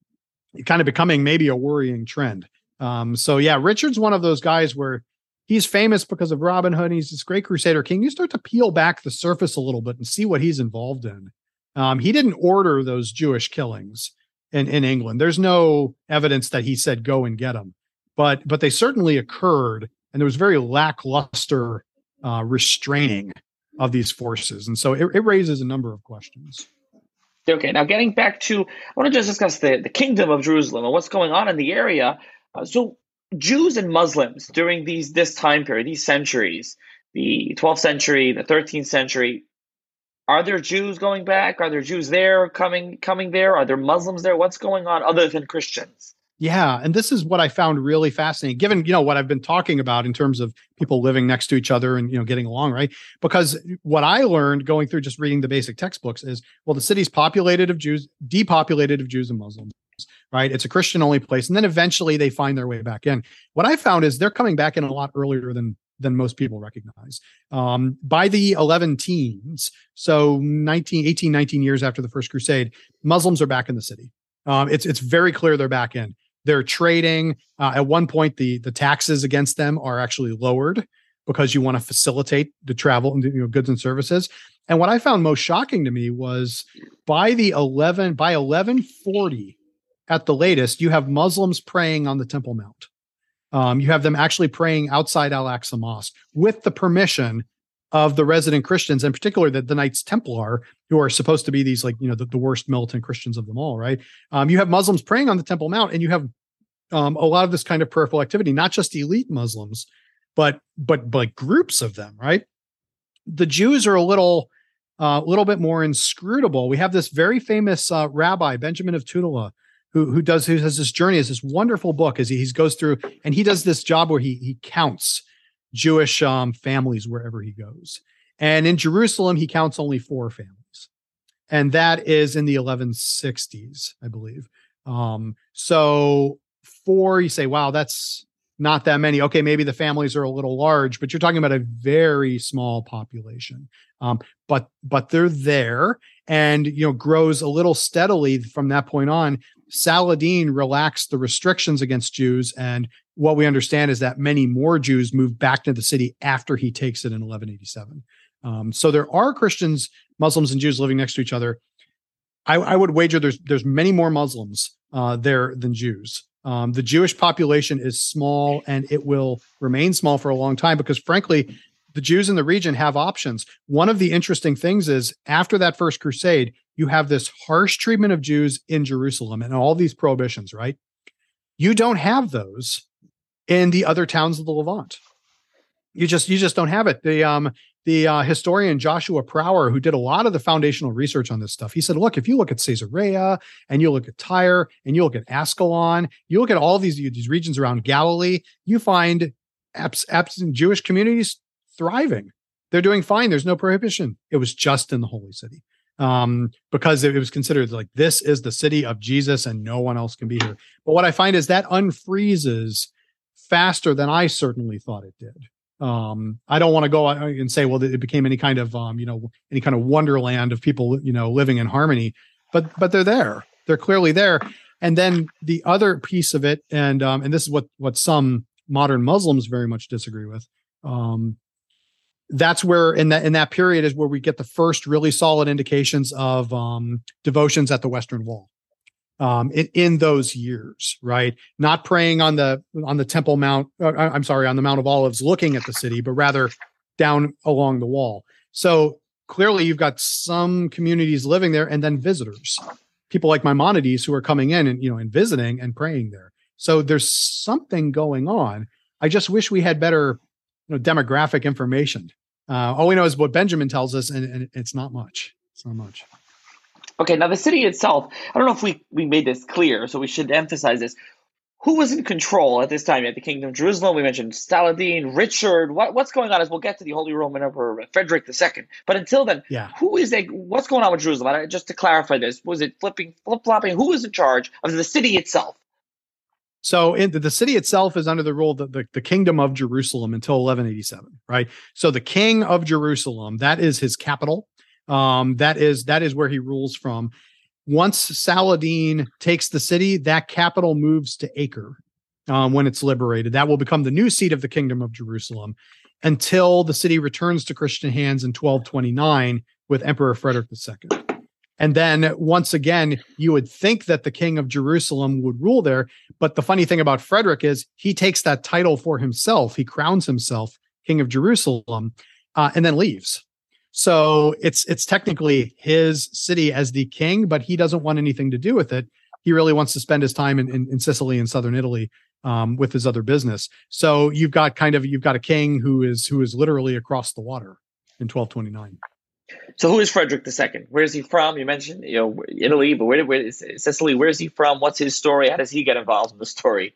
kind of becoming maybe a worrying trend. Um, so yeah, Richard's one of those guys where he's famous because of Robin Hood. He's this great Crusader king. You start to peel back the surface a little bit and see what he's involved in. Um, he didn't order those Jewish killings in, in England. There's no evidence that he said go and get them, but but they certainly occurred, and there was very lackluster uh, restraining of these forces, and so it, it raises a number of questions. Okay, now getting back to, I want to just discuss the, the kingdom of Jerusalem and what's going on in the area. Uh, so, Jews and Muslims during these this time period, these centuries, the 12th century, the 13th century. Are there Jews going back? Are there Jews there coming coming there? Are there Muslims there? What's going on other than Christians? Yeah, and this is what I found really fascinating, given you know what I've been talking about in terms of people living next to each other and you know getting along, right? Because what I learned going through just reading the basic textbooks is, well, the city's populated of Jews, depopulated of Jews and Muslims, right? It's a Christian only place, and then eventually they find their way back in. What I found is they're coming back in a lot earlier than than most people recognize. Um, by the 11 teens, so 19, 18, 19 years after the First Crusade, Muslims are back in the city. Um, it's it's very clear they're back in. They're trading. Uh, at one point, the the taxes against them are actually lowered because you want to facilitate the travel and you know, goods and services. And what I found most shocking to me was by the 11 by 1140 at the latest, you have Muslims praying on the Temple Mount. Um, you have them actually praying outside Al Aqsa Mosque with the permission of the resident Christians, in particular the, the Knights Templar, who are supposed to be these like you know the, the worst militant Christians of them all, right? Um, you have Muslims praying on the Temple Mount, and you have um, a lot of this kind of prayerful activity, not just elite Muslims, but but but groups of them, right? The Jews are a little a uh, little bit more inscrutable. We have this very famous uh, rabbi Benjamin of Tudela, who who does who has this journey as this wonderful book as he, he goes through and he does this job where he he counts Jewish um, families wherever he goes. And in Jerusalem, he counts only four families. And that is in the 1160s, I believe. Um, so four, you say, wow, that's not that many. Okay, maybe the families are a little large, but you're talking about a very small population. Um, but but they're there and you know grows a little steadily from that point on. Saladin relaxed the restrictions against Jews and what we understand is that many more Jews move back to the city after he takes it in 1187. Um, so there are Christians, Muslims, and Jews living next to each other. I, I would wager there's there's many more Muslims uh, there than Jews. Um, the Jewish population is small, and it will remain small for a long time because, frankly, the Jews in the region have options. One of the interesting things is after that first crusade, you have this harsh treatment of Jews in Jerusalem and all these prohibitions, right? You don't have those in the other towns of the Levant. You just you just don't have it. The um the uh, historian Joshua Prawer, who did a lot of the foundational research on this stuff, he said, look, if you look at Caesarea and you look at Tyre and you look at Ascalon, you look at all these these regions around Galilee, you find abs- absent Jewish communities thriving. They're doing fine. There's no prohibition. It was just in the holy city um, because it, was considered like this is the city of Jesus and no one else can be here. But what I find is that unfreezes faster than I certainly thought it did. Um, I don't want to go and say, well, it became any kind of, um, you know, any kind of wonderland of people, you know, living in harmony, but, but they're there. They're clearly there. And then the other piece of it, and, um, and this is what, what some modern Muslims very much disagree with. Um, that's where in that in that period is where we get the first really solid indications of um, devotions at the Western Wall um, in, in, those years, right? Not praying on the on the Temple Mount. Uh, I'm sorry, on the Mount of Olives, looking at the city, but rather down along the wall. So clearly, you've got some communities living there, and then visitors, people like Maimonides who are coming in and you know and visiting and praying there. So there's something going on. I just wish we had better you know, demographic information. Uh, all we know is what Benjamin tells us, and, and it's not much. It's not much. Okay, now the city itself, I don't know if we, we made this clear, so we should emphasize this. Who was in control at this time? at the Kingdom of Jerusalem, we mentioned Saladin, Richard. What, what's going on as we'll get to the Holy Roman Emperor Frederick II. But until then, yeah. who is a, what's going on with Jerusalem? Just to clarify this, was it flipping, flip flopping? Who was in charge of the city itself? So in the, the city itself is under the rule of the, the, the, kingdom of Jerusalem until 1187, right? So the king of Jerusalem, that is his capital. Um, that is that is where he rules from. Once Saladin takes the city, that capital moves to Acre um, when it's liberated. That will become the new seat of the kingdom of Jerusalem until the city returns to Christian hands in 1229 with Emperor Frederick II. And then once again, you would think that the king of Jerusalem would rule there. But the funny thing about Frederick is he takes that title for himself. He crowns himself king of Jerusalem uh, and then leaves. So it's it's technically his city as the king, but he doesn't want anything to do with it. he really wants to spend his time in, in, in Sicily and southern Italy um, with his other business. So you've got kind of you've got a king who is who is literally across the water in 1229. So who is Frederick II? Where is he from? You mentioned you know Italy, but where, where is Sicily? Where is he from? What's his story? How does he get involved in the story?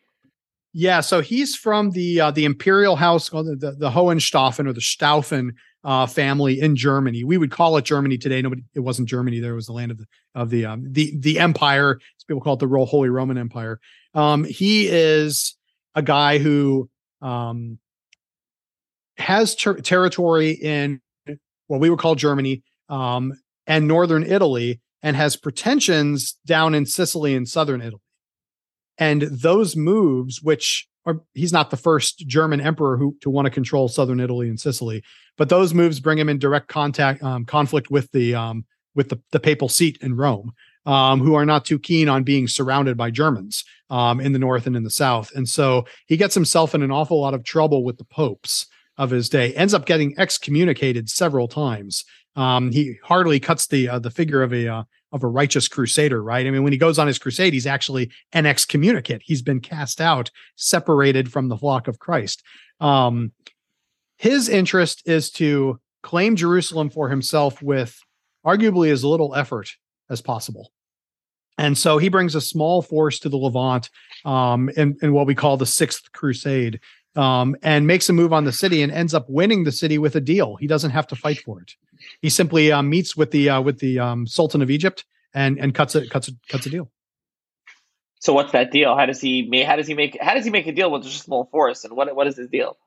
Yeah, so he's from the uh, the imperial house called the, the, the Hohenstaufen or the Staufen uh, family in Germany. We would call it Germany today. Nobody, it wasn't Germany. There was the land of the of the um, the the empire. People call it the Holy Roman Empire. Um, he is a guy who um, has ter- territory in what we would call Germany um, and northern Italy, and has pretensions down in Sicily and southern Italy. And those moves, which are, he's not the first German emperor who to want to control southern Italy and Sicily, but those moves bring him in direct contact um, conflict with the um, with the, the papal seat in Rome, um, who are not too keen on being surrounded by Germans um, in the north and in the south. And so he gets himself in an awful lot of trouble with the popes of his day. Ends up getting excommunicated several times. Um, he hardly cuts the uh, the figure of a uh, of a righteous crusader, right? I mean, when he goes on his crusade, he's actually an excommunicate. He's been cast out, separated from the flock of Christ. Um, his interest is to claim Jerusalem for himself with arguably as little effort as possible. And so he brings a small force to the Levant um, in, in what we call the Sixth Crusade um, and makes a move on the city and ends up winning the city with a deal. He doesn't have to fight for it. He simply uh, meets with the uh, with the um, Sultan of Egypt and and cuts it cuts a, cuts a deal. So what's that deal? How does he make? How does he make? How does he make a deal with just a small force? And what what is his deal?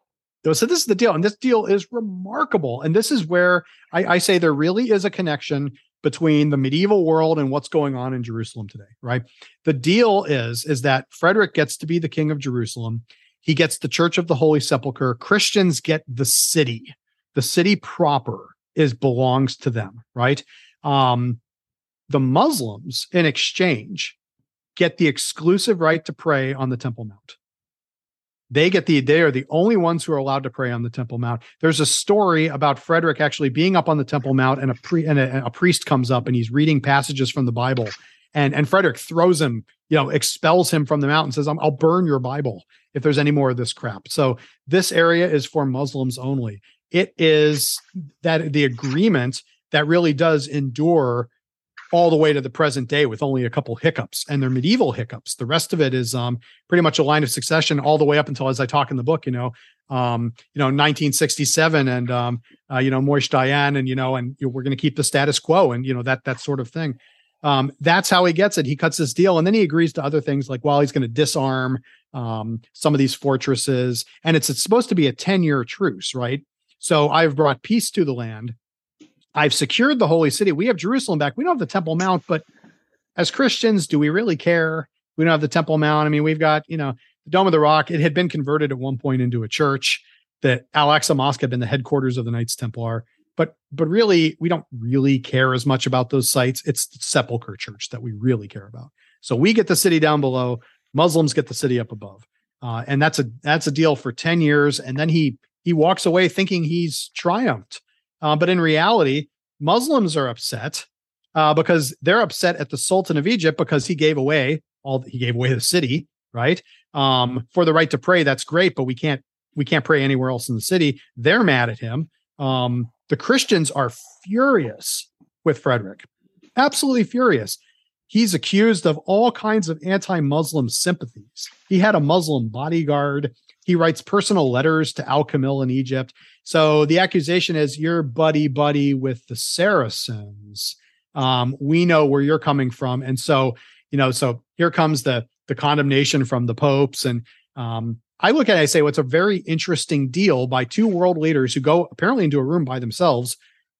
So this is the deal, and this deal is remarkable. And this is where I, I say there really is a connection between the medieval world and what's going on in Jerusalem today, right? The deal is is that Frederick gets to be the king of Jerusalem. He gets the Church of the Holy Sepulchre. Christians get the city. The city proper is belongs to them, right? Um, the Muslims, in exchange, get the exclusive right to pray on the Temple Mount. They get the they are the only ones who are allowed to pray on the Temple Mount. There's a story about Frederick actually being up on the Temple Mount, and a pre and a, a priest comes up and he's reading passages from the Bible, and and Frederick throws him, you know, expels him from the mountain, says, "I'll burn your Bible if there's any more of this crap." So this area is for Muslims only. It is that the agreement that really does endure all the way to the present day with only a couple hiccups and they're medieval hiccups the rest of it is um, pretty much a line of succession all the way up until as i talk in the book you know um, you know 1967 and um, uh, you know Moshe Dayan and you know and you know, we're going to keep the status quo and you know that that sort of thing um, that's how he gets it he cuts this deal and then he agrees to other things like well he's going to disarm um, some of these fortresses and it's, it's supposed to be a 10 year truce right so i've brought peace to the land I've secured the holy city. We have Jerusalem back. We don't have the Temple Mount, but as Christians, do we really care? We don't have the Temple Mount. I mean, we've got, you know, the Dome of the Rock. It had been converted at one point into a church. That Al Aqsa Mosque had been the headquarters of the Knights Templar. But but really, we don't really care as much about those sites. It's the Sepulchre Church that we really care about. So we get the city down below. Muslims get the city up above, uh, and that's a that's a deal for ten years. And then he he walks away thinking he's triumphed. Uh, but in reality, Muslims are upset uh, because they're upset at the Sultan of Egypt because he gave away all he gave away the city, right? Um, for the right to pray, that's great, but we can't we can't pray anywhere else in the city. They're mad at him. Um, the Christians are furious with Frederick, absolutely furious. He's accused of all kinds of anti-Muslim sympathies. He had a Muslim bodyguard. He writes personal letters to Al Kamil in Egypt. So the accusation is you're buddy buddy with the Saracens. Um, we know where you're coming from, and so you know. So here comes the the condemnation from the popes, and um, I look at it. I say, what's well, a very interesting deal by two world leaders who go apparently into a room by themselves,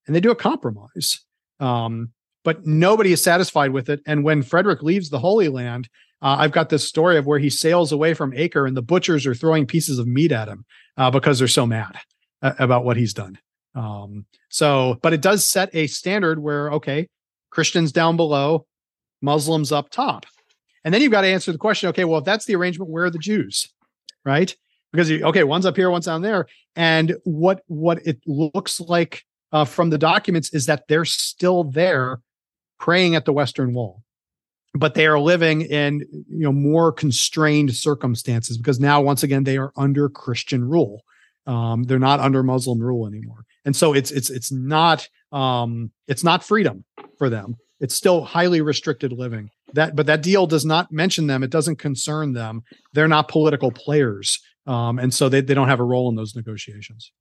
and they do a compromise. Um, but nobody is satisfied with it. And when Frederick leaves the Holy Land, uh, I've got this story of where he sails away from Acre and the butchers are throwing pieces of meat at him uh, because they're so mad uh, about what he's done. Um, so, but it does set a standard where, okay, Christians down below, Muslims up top. And then you've got to answer the question okay, well, if that's the arrangement, where are the Jews? Right? Because, you, okay, one's up here, one's down there. And what, what it looks like uh, from the documents is that they're still there praying at the Western Wall but they are living in you know more constrained circumstances because now once again they are under Christian rule. Um, they're not under Muslim rule anymore, and so it's it's it's not um, it's not freedom for them. It's still highly restricted living. That but that deal does not mention them. It doesn't concern them. They're not political players, um, and so they they don't have a role in those negotiations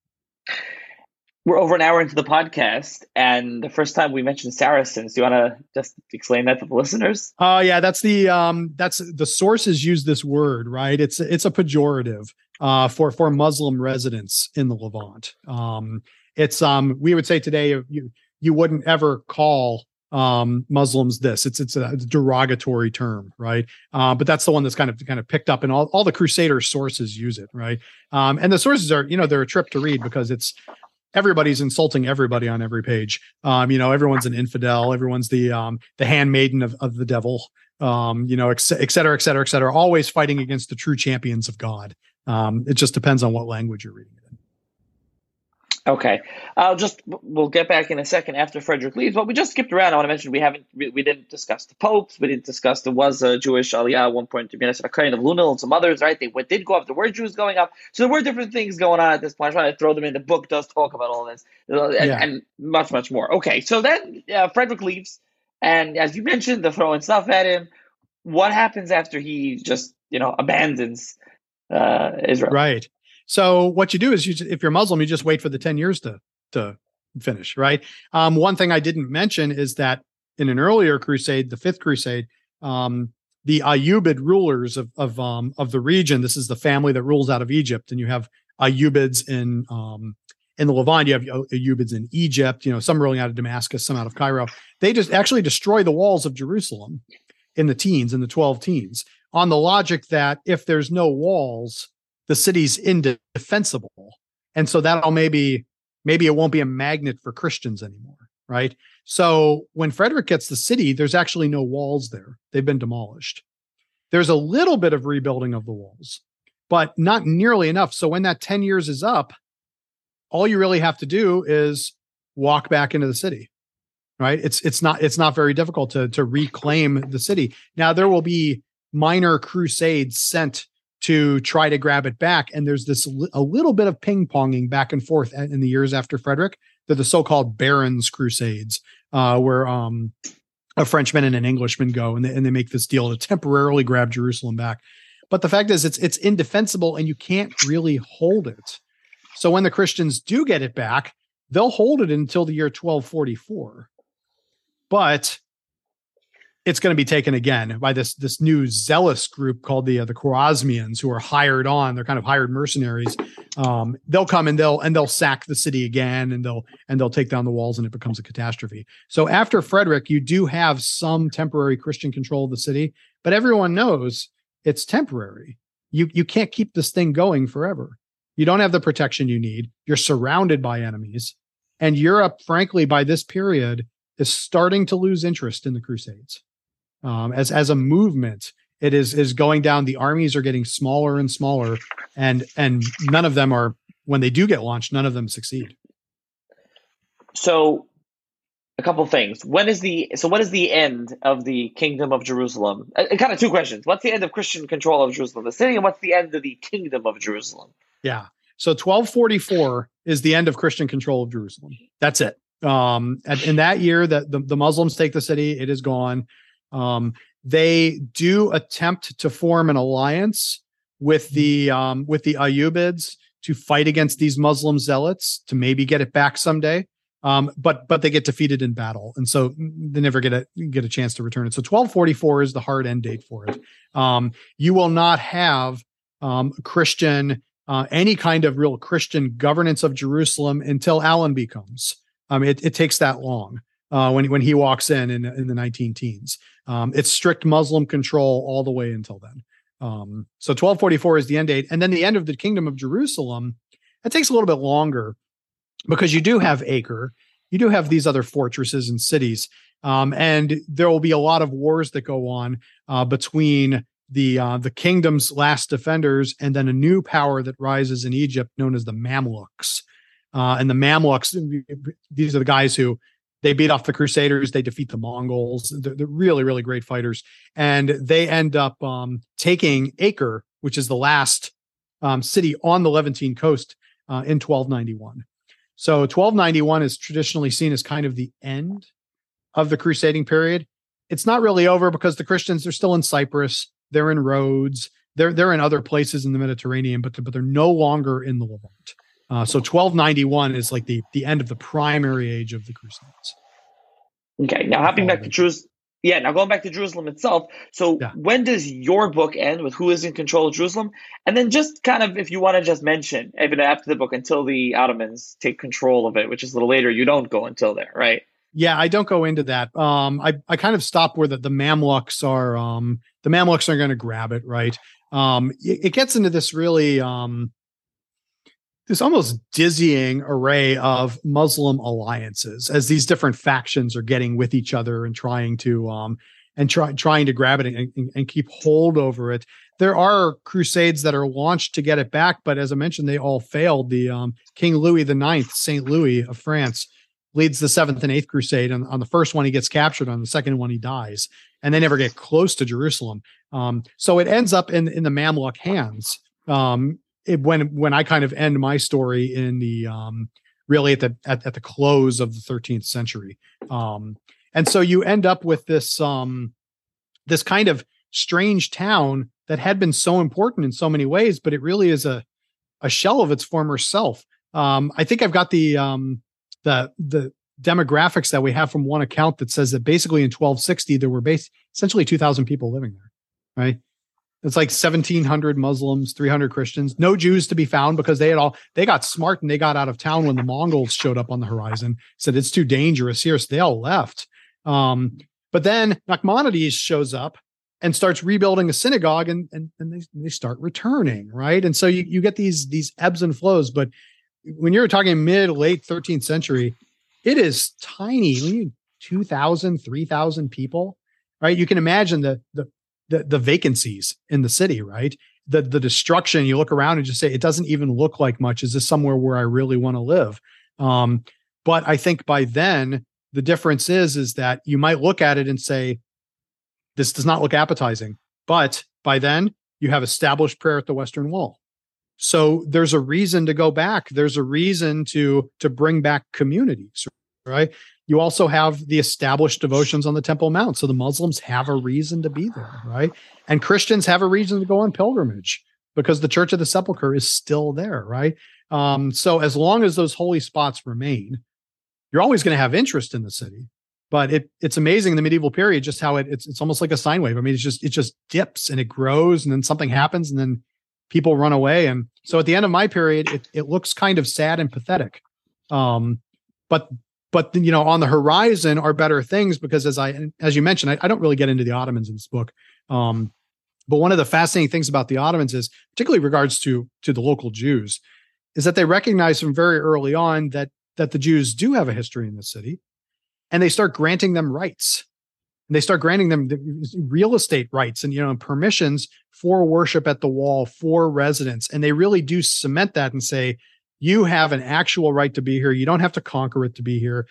we're over an hour into the podcast, and the first time we mentioned Saracens. Do you want to just explain that to the listeners? Oh uh, yeah, that's the um, that's the sources use this word, right? It's it's a pejorative uh, for for Muslim residents in the Levant. Um, it's um, we would say today you you wouldn't ever call um muslims this it's it's a derogatory term right uh, but that's the one that's kind of kind of picked up and all, all the crusader sources use it right um and the sources are you know they're a trip to read because it's everybody's insulting everybody on every page. Um, you know, everyone's an infidel. Everyone's the um, the handmaiden of, of the devil. Um, you know, et cetera, et cetera, et cetera. Always fighting against the true champions of God. Um, it just depends on what language you're reading. Okay, I'll just we'll get back in a second after Frederick leaves. But we just skipped around. I want to mention we haven't we, we didn't discuss the popes. We didn't discuss there was a Jewish aliyah at one point to be honest, a kind of Lunel and some others. Right, they went, did go up. There were Jews going up. So there were different things going on at this point. I'm trying to throw them in. The book does talk about all this and, yeah. and much much more. Okay, so then uh, Frederick leaves, and as you mentioned, they're throwing stuff at him. What happens after he just you know abandons uh, Israel? Right. So what you do is you, if you're Muslim, you just wait for the 10 years to, to finish, right? Um, one thing I didn't mention is that in an earlier crusade, the fifth crusade, um, the Ayyubid rulers of, of, um, of the region, this is the family that rules out of Egypt. And you have Ayyubids in, um, in the Levant, you have Ayyubids in Egypt, you know, some ruling out of Damascus, some out of Cairo. They just actually destroy the walls of Jerusalem in the teens, in the 12 teens, on the logic that if there's no walls, the city's indefensible. And so that'll maybe maybe it won't be a magnet for Christians anymore, right? So when Frederick gets the city, there's actually no walls there. They've been demolished. There's a little bit of rebuilding of the walls, but not nearly enough. So when that 10 years is up, all you really have to do is walk back into the city. Right? It's it's not it's not very difficult to to reclaim the city. Now there will be minor crusades sent to try to grab it back. And there's this a little bit of ping ponging back and forth in the years after Frederick. They're the so-called Barons Crusades, uh, where um, a Frenchman and an Englishman go and they, and they make this deal to temporarily grab Jerusalem back. But the fact is, it's it's indefensible and you can't really hold it. So when the Christians do get it back, they'll hold it until the year 1244. But it's going to be taken again by this this new zealous group called the uh, the Khwarezmians, who are hired on. They're kind of hired mercenaries. Um, they'll come and they'll and they'll sack the city again, and they'll and they'll take down the walls, and it becomes a catastrophe. So after Frederick, you do have some temporary Christian control of the city, but everyone knows it's temporary. You you can't keep this thing going forever. You don't have the protection you need. You're surrounded by enemies, and Europe, frankly, by this period, is starting to lose interest in the Crusades um, as as a movement it is is going down the armies are getting smaller and smaller and and none of them are when they do get launched none of them succeed. So a couple things. When is the so what is the end of the kingdom of jerusalem? Uh, kind of two questions. What's the end of christian control of jerusalem? The city and what's the end of the kingdom of jerusalem? Yeah. So 1244 is the end of christian control of jerusalem. That's it. Um and in that year that the, the muslims take the city it is gone um, they do attempt to form an alliance with the um, with the Ayyubids to fight against these Muslim zealots to maybe get it back someday. Um, but but they get defeated in battle, and so they never get a get a chance to return it. So 1244 is the hard end date for it. Um, you will not have um, Christian uh, any kind of real Christian governance of Jerusalem until Allenby comes. Um, it, it takes that long uh, when when he walks in in, in the 19 teens. Um, it's strict Muslim control all the way until then. Um, so 1244 is the end date, and then the end of the kingdom of Jerusalem. It takes a little bit longer because you do have Acre, you do have these other fortresses and cities, um, and there will be a lot of wars that go on uh, between the uh, the kingdom's last defenders and then a new power that rises in Egypt known as the Mamluks. Uh, and the Mamluks, these are the guys who they beat off the Crusaders. They defeat the Mongols. They're, they're really, really great fighters. And they end up um, taking Acre, which is the last um, city on the Levantine coast uh, in 1291. So 1291 is traditionally seen as kind of the end of the crusading period. It's not really over because the Christians are still in Cyprus, they're in Rhodes, they're they're in other places in the Mediterranean, but but they're no longer in the Levant. Uh, so 1291 is like the the end of the primary age of the Crusades. Okay, now hopping back to Jerusalem. Yeah, now going back to Jerusalem itself. So yeah. when does your book end with who is in control of Jerusalem? And then just kind of if you want to just mention, even after the book, until the Ottomans take control of it, which is a little later, you don't go until there, right? Yeah, I don't go into that. Um, I, I kind of stop where the, the Mamluks are um the Mamluks are going to grab it, right? Um, it, it gets into this really um this almost dizzying array of Muslim alliances as these different factions are getting with each other and trying to um and try, trying to grab it and, and, and, keep hold over it. There are crusades that are launched to get it back, but as I mentioned, they all failed. The um, King Louis the Ninth, Saint Louis of France, leads the seventh and eighth crusade. And on the first one, he gets captured. On the second one, he dies, and they never get close to Jerusalem. Um, so it ends up in in the Mamluk hands. Um, it, when when I kind of end my story in the um, really at the at, at the close of the 13th century. Um, and so you end up with this um, this kind of strange town that had been so important in so many ways, but it really is a a shell of its former self. Um, I think I've got the um, the the demographics that we have from one account that says that basically in 1260 there were base essentially 2,000 people living there, right? It's like 1700 Muslims, 300 Christians, no Jews to be found because they had all, they got smart and they got out of town when the Mongols showed up on the horizon, said it's too dangerous here. So they all left. Um, but then Nachmanides shows up and starts rebuilding a synagogue and, and, and they, they start returning. Right. And so you, you get these, these ebbs and flows, but when you're talking mid late 13th century, it is tiny. 2,000, 3,000 people, right? You can imagine the, the, the, the vacancies in the city, right? The the destruction. You look around and just say it doesn't even look like much. Is this somewhere where I really want to live? Um, but I think by then the difference is is that you might look at it and say this does not look appetizing. But by then you have established prayer at the Western Wall. So there's a reason to go back. There's a reason to to bring back communities, right? You also have the established devotions on the Temple Mount. So the Muslims have a reason to be there, right? And Christians have a reason to go on pilgrimage because the Church of the Sepulchre is still there, right? Um, so as long as those holy spots remain, you're always going to have interest in the city. But it, it's amazing in the medieval period just how it, it's it's almost like a sine wave. I mean, it's just it just dips and it grows, and then something happens, and then people run away. And so at the end of my period, it, it looks kind of sad and pathetic. Um, but but you know on the horizon are better things because as i as you mentioned i, I don't really get into the ottomans in this book. Um, but one of the fascinating things about the ottomans is particularly regards to to the local jews is that they recognize from very early on that that the jews do have a history in the city and they start granting them rights. And they start granting them real estate rights and you know permissions for worship at the wall for residents and they really do cement that and say you have an actual right to be here. You don't have to conquer it to be here.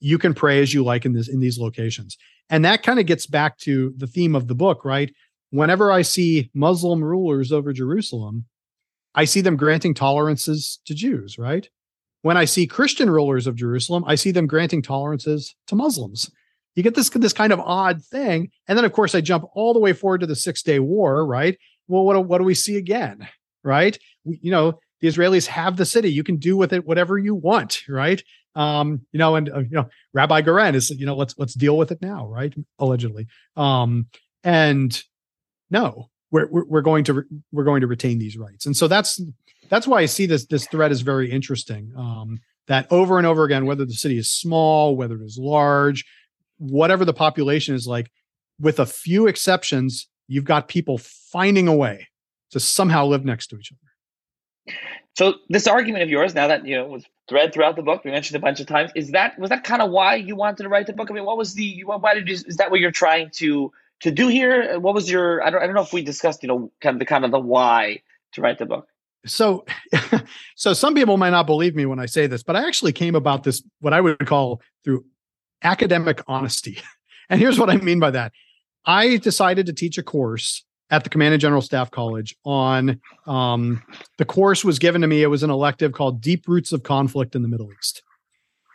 You can pray as you like in this in these locations. And that kind of gets back to the theme of the book, right? Whenever I see Muslim rulers over Jerusalem, I see them granting tolerances to Jews, right? When I see Christian rulers of Jerusalem, I see them granting tolerances to Muslims. You get this this kind of odd thing, and then of course I jump all the way forward to the Six Day War, right? Well, what what do we see again, right? We, you know, the Israelis have the city. You can do with it whatever you want, right? Um, you know, and uh, you know, Rabbi Goren is, you know, let's let's deal with it now, right? Allegedly. Um, and no, we're, we're going to we're going to retain these rights, and so that's that's why I see this this threat is very interesting. Um, that over and over again, whether the city is small, whether it is large, whatever the population is like, with a few exceptions, you've got people finding a way to somehow live next to each other. So this argument of yours, now that you know was thread throughout the book, we mentioned a bunch of times, is that was that kind of why you wanted to write the book? I mean, what was the why did you is that what you're trying to to do here? What was your I don't I don't know if we discussed you know kind of the kind of the why to write the book. So, so some people might not believe me when I say this, but I actually came about this what I would call through academic honesty. And here's what I mean by that. I decided to teach a course at the Command and General Staff College on um, the course was given to me. It was an elective called Deep Roots of Conflict in the Middle East.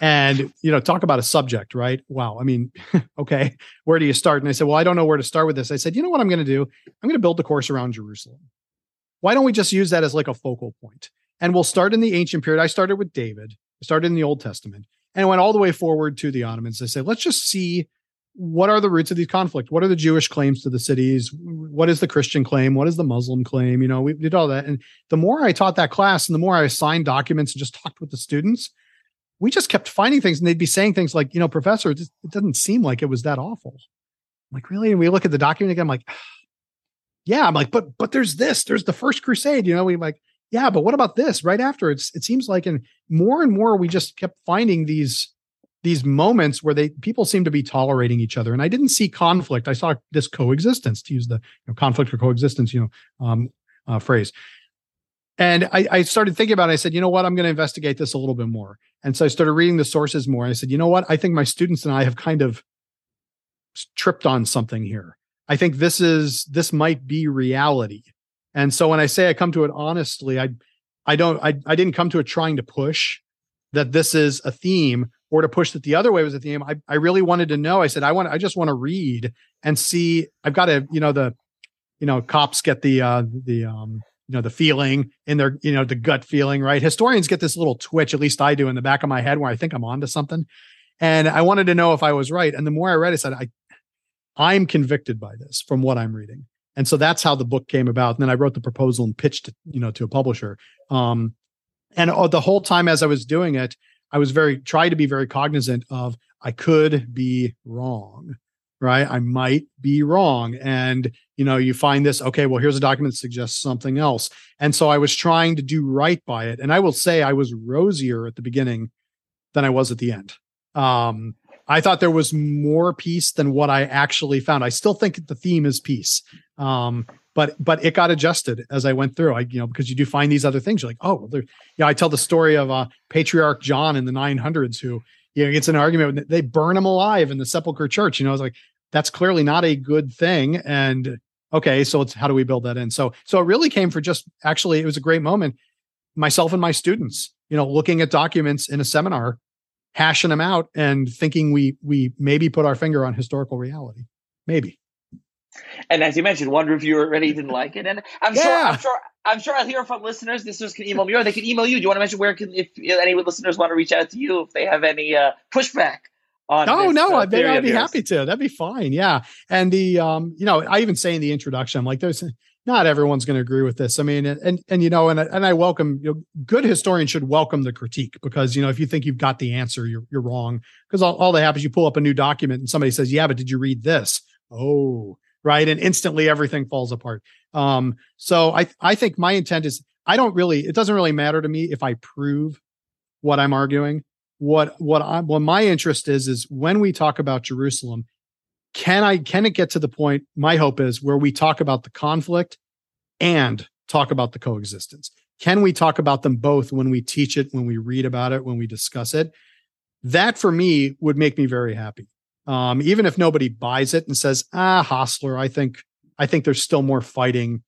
And, you know, talk about a subject, right? Wow. I mean, okay, where do you start? And I said, well, I don't know where to start with this. I said, you know what I'm going to do? I'm going to build the course around Jerusalem. Why don't we just use that as like a focal point? And we'll start in the ancient period. I started with David, I started in the Old Testament, and went all the way forward to the Ottomans. I said, let's just see what are the roots of these conflict? What are the Jewish claims to the cities? What is the Christian claim? What is the Muslim claim? You know, we did all that. And the more I taught that class and the more I assigned documents and just talked with the students, we just kept finding things and they'd be saying things like, you know, professor, it, just, it doesn't seem like it was that awful. I'm like, really? And we look at the document again, I'm like, yeah, I'm like, but, but there's this, there's the first crusade, you know, we like, yeah, but what about this right after? It's, it seems like, and more and more, we just kept finding these, these moments where they people seem to be tolerating each other. And i didn't see conflict. I saw this coexistence to use the you know, conflict or coexistence you know um, uh, phrase. And I, I, started thinking about it. I said you know what? I'm going to investigate this a little bit more. And so i started reading the sources more. And i said you know what? I think my students and i have kind of tripped on something here. I think this is this might be reality. And so when i say i come to it honestly i i don't i, I didn't come to it trying to push that this is a theme or to push that the other way was a theme. I, I really wanted to know. I said, I want, I just want to read and see. I've got to, you know, the, you know, cops get the, uh, the, um, you know, the feeling in their, you know, the gut feeling, right? Historians get this little twitch, at least I do in the back of my head where I think I'm onto something. And I wanted to know if I was right. And the more I read, I said, I, I'm convicted by this from what I'm reading. And so that's how the book came about. And then I wrote the proposal and pitched it, you know, to a publisher. Um, and the whole time as I was doing it, I was very try to be very cognizant of I could be wrong, right? I might be wrong. And you know, you find this, okay, well, here's a document that suggests something else. And so I was trying to do right by it. And I will say I was rosier at the beginning than I was at the end. Um, I thought there was more peace than what I actually found. I still think the theme is peace. Um, but but it got adjusted as I went through. I you know because you do find these other things. You're like, oh, well, there. Yeah, I tell the story of uh, Patriarch John in the 900s who you know gets an argument. They burn him alive in the Sepulchre Church. You know, it's like that's clearly not a good thing. And okay, so it's how do we build that in? So so it really came for just actually it was a great moment. Myself and my students, you know, looking at documents in a seminar, hashing them out, and thinking we we maybe put our finger on historical reality, maybe. And as you mentioned, one reviewer already didn't like it, and I'm yeah. sure, I'm sure, I'm sure I'll hear from listeners. Listeners can email me, or they can email you. Do you want to mention where can if any listeners want to reach out to you if they have any uh, pushback? On oh this, no, uh, I'd, I'd be happy to. That'd be fine. Yeah, and the um, you know, I even say in the introduction, I'm like, there's not everyone's going to agree with this. I mean, and and, and you know, and and I welcome you know, good historians should welcome the critique because you know if you think you've got the answer, you're you're wrong because all, all that happens you pull up a new document and somebody says, yeah, but did you read this? Oh, right? And instantly everything falls apart. Um, so I I think my intent is I don't really it doesn't really matter to me if I prove what I'm arguing. What what I what my interest is is when we talk about Jerusalem, can I can it get to the point? My hope is where we talk about the conflict and talk about the coexistence. Can we talk about them both when we teach it, when we read about it, when we discuss it? That for me would make me very happy. Um, even if nobody buys it and says, ah, Hosler, I think I think there's still more fighting.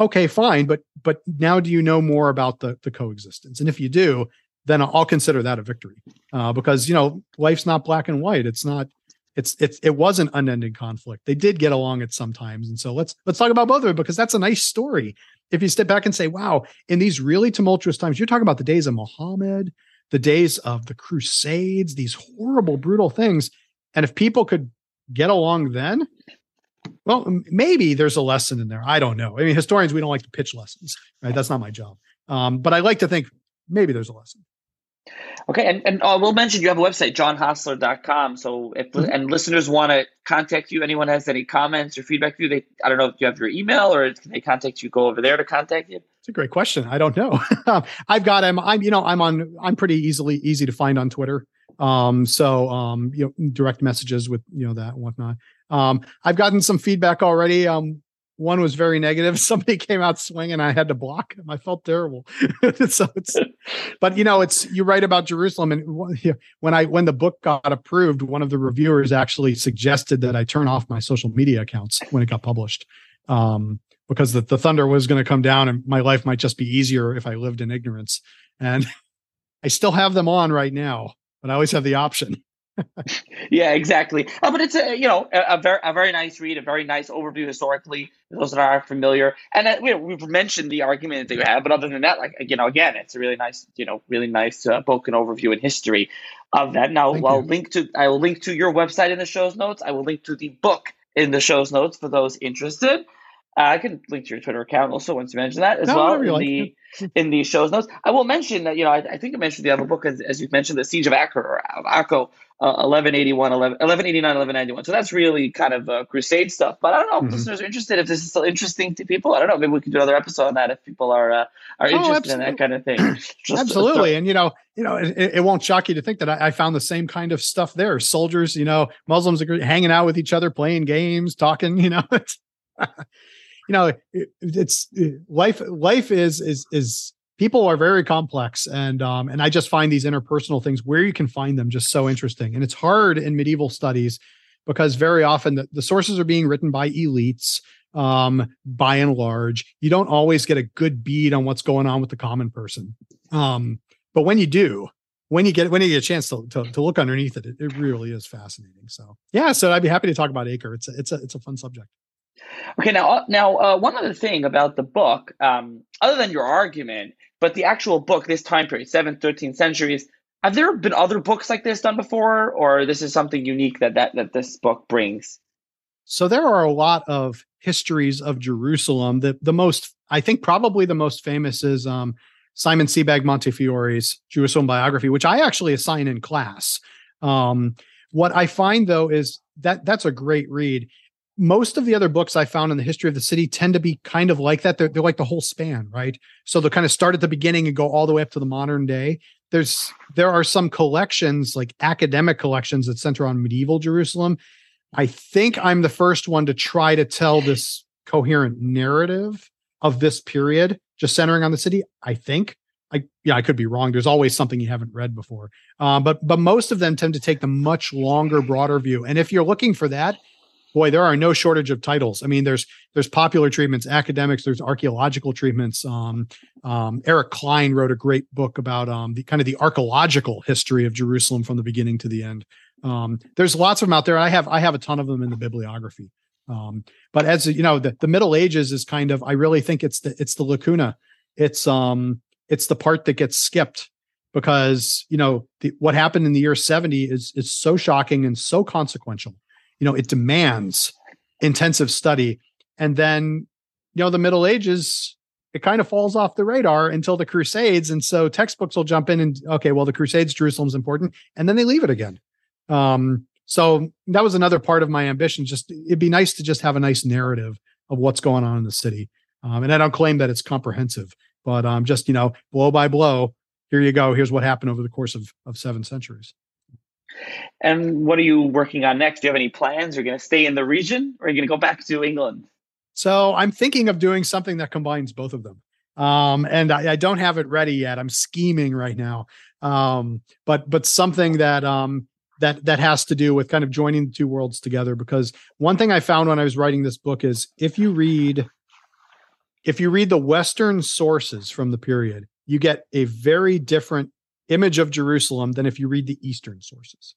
Okay, fine, but but now do you know more about the the coexistence? And if you do, then I'll consider that a victory uh, because you know life's not black and white. It's not. It's it's it was an unending conflict. They did get along at some times, and so let's let's talk about both of it because that's a nice story. If you step back and say, "Wow," in these really tumultuous times, you're talking about the days of Muhammad, the days of the Crusades, these horrible, brutal things and if people could get along then, well, maybe there's a lesson in there. I don't know. I mean, historians, we don't like to pitch lessons, right? That's not my job. Um, but I like to think maybe there's a lesson. Okay, and, and uh, we'll mention you have a website, johnhosler.com. So if mm-hmm. and listeners want to contact you, anyone has any comments or feedback for you, they I don't know if you have your email or can they contact you, go over there to contact you? It's a great question. I don't know. I've got I'm I'm you know I'm on I'm pretty easily easy to find on Twitter. Um, so um, you know, direct messages with you know that and whatnot. Um, I've gotten some feedback already. Um, one was very negative. Somebody came out swinging, I had to block him. I felt terrible. so it's but you know, it's you write about Jerusalem, and when I when the book got approved, one of the reviewers actually suggested that I turn off my social media accounts when it got published, um, because the, the thunder was going to come down, and my life might just be easier if I lived in ignorance. And I still have them on right now, but I always have the option yeah, exactly. Uh, but it's a you know a, a, very a very nice read, a very nice overview historically. Those that are familiar, and uh, know, we've mentioned the argument that you have, but other than that, like you know, again, it's a really nice you know really nice uh, book and overview and history of that. Now, Thank I'll you. link to I will link to your website in the show's notes. I will link to the book in the show's notes for those interested. Uh, I can link to your Twitter account also once you mention that as no, well in the in the show's notes. I will mention that you know I, I think I mentioned the other book as, as you mentioned the Siege of Acre of Akko, uh, 1181, 11, 1189, 1191. So that's really kind of uh, crusade stuff. But I don't know if mm-hmm. listeners are interested. If this is still interesting to people, I don't know. Maybe we can do another episode on that if people are uh, are oh, interested in that kind of thing. Just absolutely, and you know, you know, it, it, won't shock you to think that I, I, found the same kind of stuff there. Soldiers, you know, Muslims are hanging out with each other, playing games, talking. You know, you know, it, it's life. Life is is is people are very complex, and um, and I just find these interpersonal things where you can find them just so interesting. And it's hard in medieval studies because very often the, the sources are being written by elites um, by and large. You don't always get a good bead on what's going on with the common person. Um, but when you do, when you get when you get a chance to, to, to look underneath it, it, it, really is fascinating. So yeah, so I'd be happy to talk about Acre. It's a, it's a it's a fun subject. Okay, now uh, now uh, one other thing about the book, um, other than your argument, but the actual book, this time period, seventh, thirteenth centuries, have there been other books like this done before, or this is something unique that that that this book brings? So there are a lot of histories of Jerusalem. The the most, I think, probably the most famous is um, Simon Sebag Montefiore's Jerusalem biography, which I actually assign in class. Um, what I find though is that that's a great read most of the other books I found in the history of the city tend to be kind of like that. They're, they're like the whole span, right? So they'll kind of start at the beginning and go all the way up to the modern day. There's there are some collections, like academic collections that center on medieval Jerusalem. I think I'm the first one to try to tell this coherent narrative of this period, just centering on the city. I think. I yeah, I could be wrong. There's always something you haven't read before. Uh, but but most of them tend to take the much longer, broader view. And if you're looking for that, boy, there are no shortage of titles. I mean, there's there's popular treatments, academics, there's archaeological treatments. Um, um, Eric Cline wrote a great book about um, the kind of the archaeological history of Jerusalem from the beginning to the end. Um, there's lots of them out there. I have I have a ton of them in the bibliography. Um, but as you know, the, the Middle Ages is kind of I really think it's the it's the lacuna. It's um it's the part that gets skipped because you know the, what happened in the year 70 is is so shocking and so consequential you know it demands intensive study. And then you know the middle ages it kind of falls off the radar until the crusades. And so textbooks will jump in and okay well the crusades jerusalem's important. And then they leave it again. Um, so that was another part of my ambition. Just it'd be nice to just have a nice narrative of what's going on in the city. Um, and i don't claim that it's comprehensive but um, just you know blow by blow here you go. Here's what happened over the course of, of seven centuries and what are you working on next? Do you have any plans? Are you going to stay in the region or are you going to go back to England? So I'm thinking of doing something that combines both of them. Um, and I, I, don't have it ready yet. I'm scheming right now. Um, but but something that um, that that has to do with kind of joining the two worlds together. Because one thing I found when I was writing this book is if you read if you read the Western sources from the period, you get a very different image of Jerusalem than if you read the Eastern sources.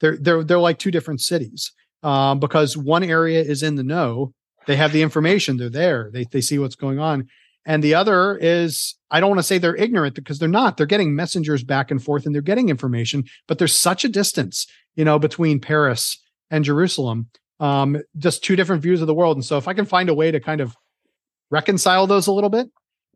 They're they're they're like two different cities um, because one area is in the know. They have the information. They're there. They they see what's going on. And the other is, I don't want to say they're ignorant because they're not. They're getting messengers back and forth and they're getting information, but there's such a distance, you know, between Paris and Jerusalem. Um, just two different views of the world. And so if I can find a way to kind of reconcile those a little bit,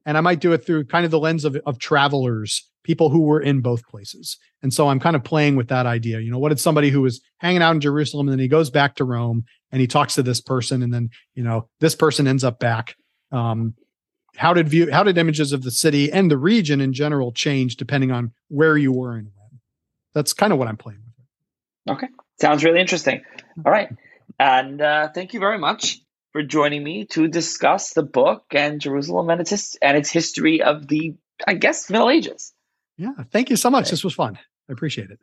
and I might do it through kind of the lens of, of travelers people who were in both places. And so I'm kind of playing with that idea. You know, what did somebody who was hanging out in Jerusalem and then he goes back to Rome and he talks to this person and then, you know, this person ends up back. Um, how did view how did images of the city and the region in general change depending on where you were and when? That's kind of what I'm playing with. Okay. Sounds really interesting. All right. And uh, thank you very much for joining me to discuss the book and Jerusalem and its and its history of the I guess Middle Ages. Yeah. Thank you so much. This was fun. I appreciate it.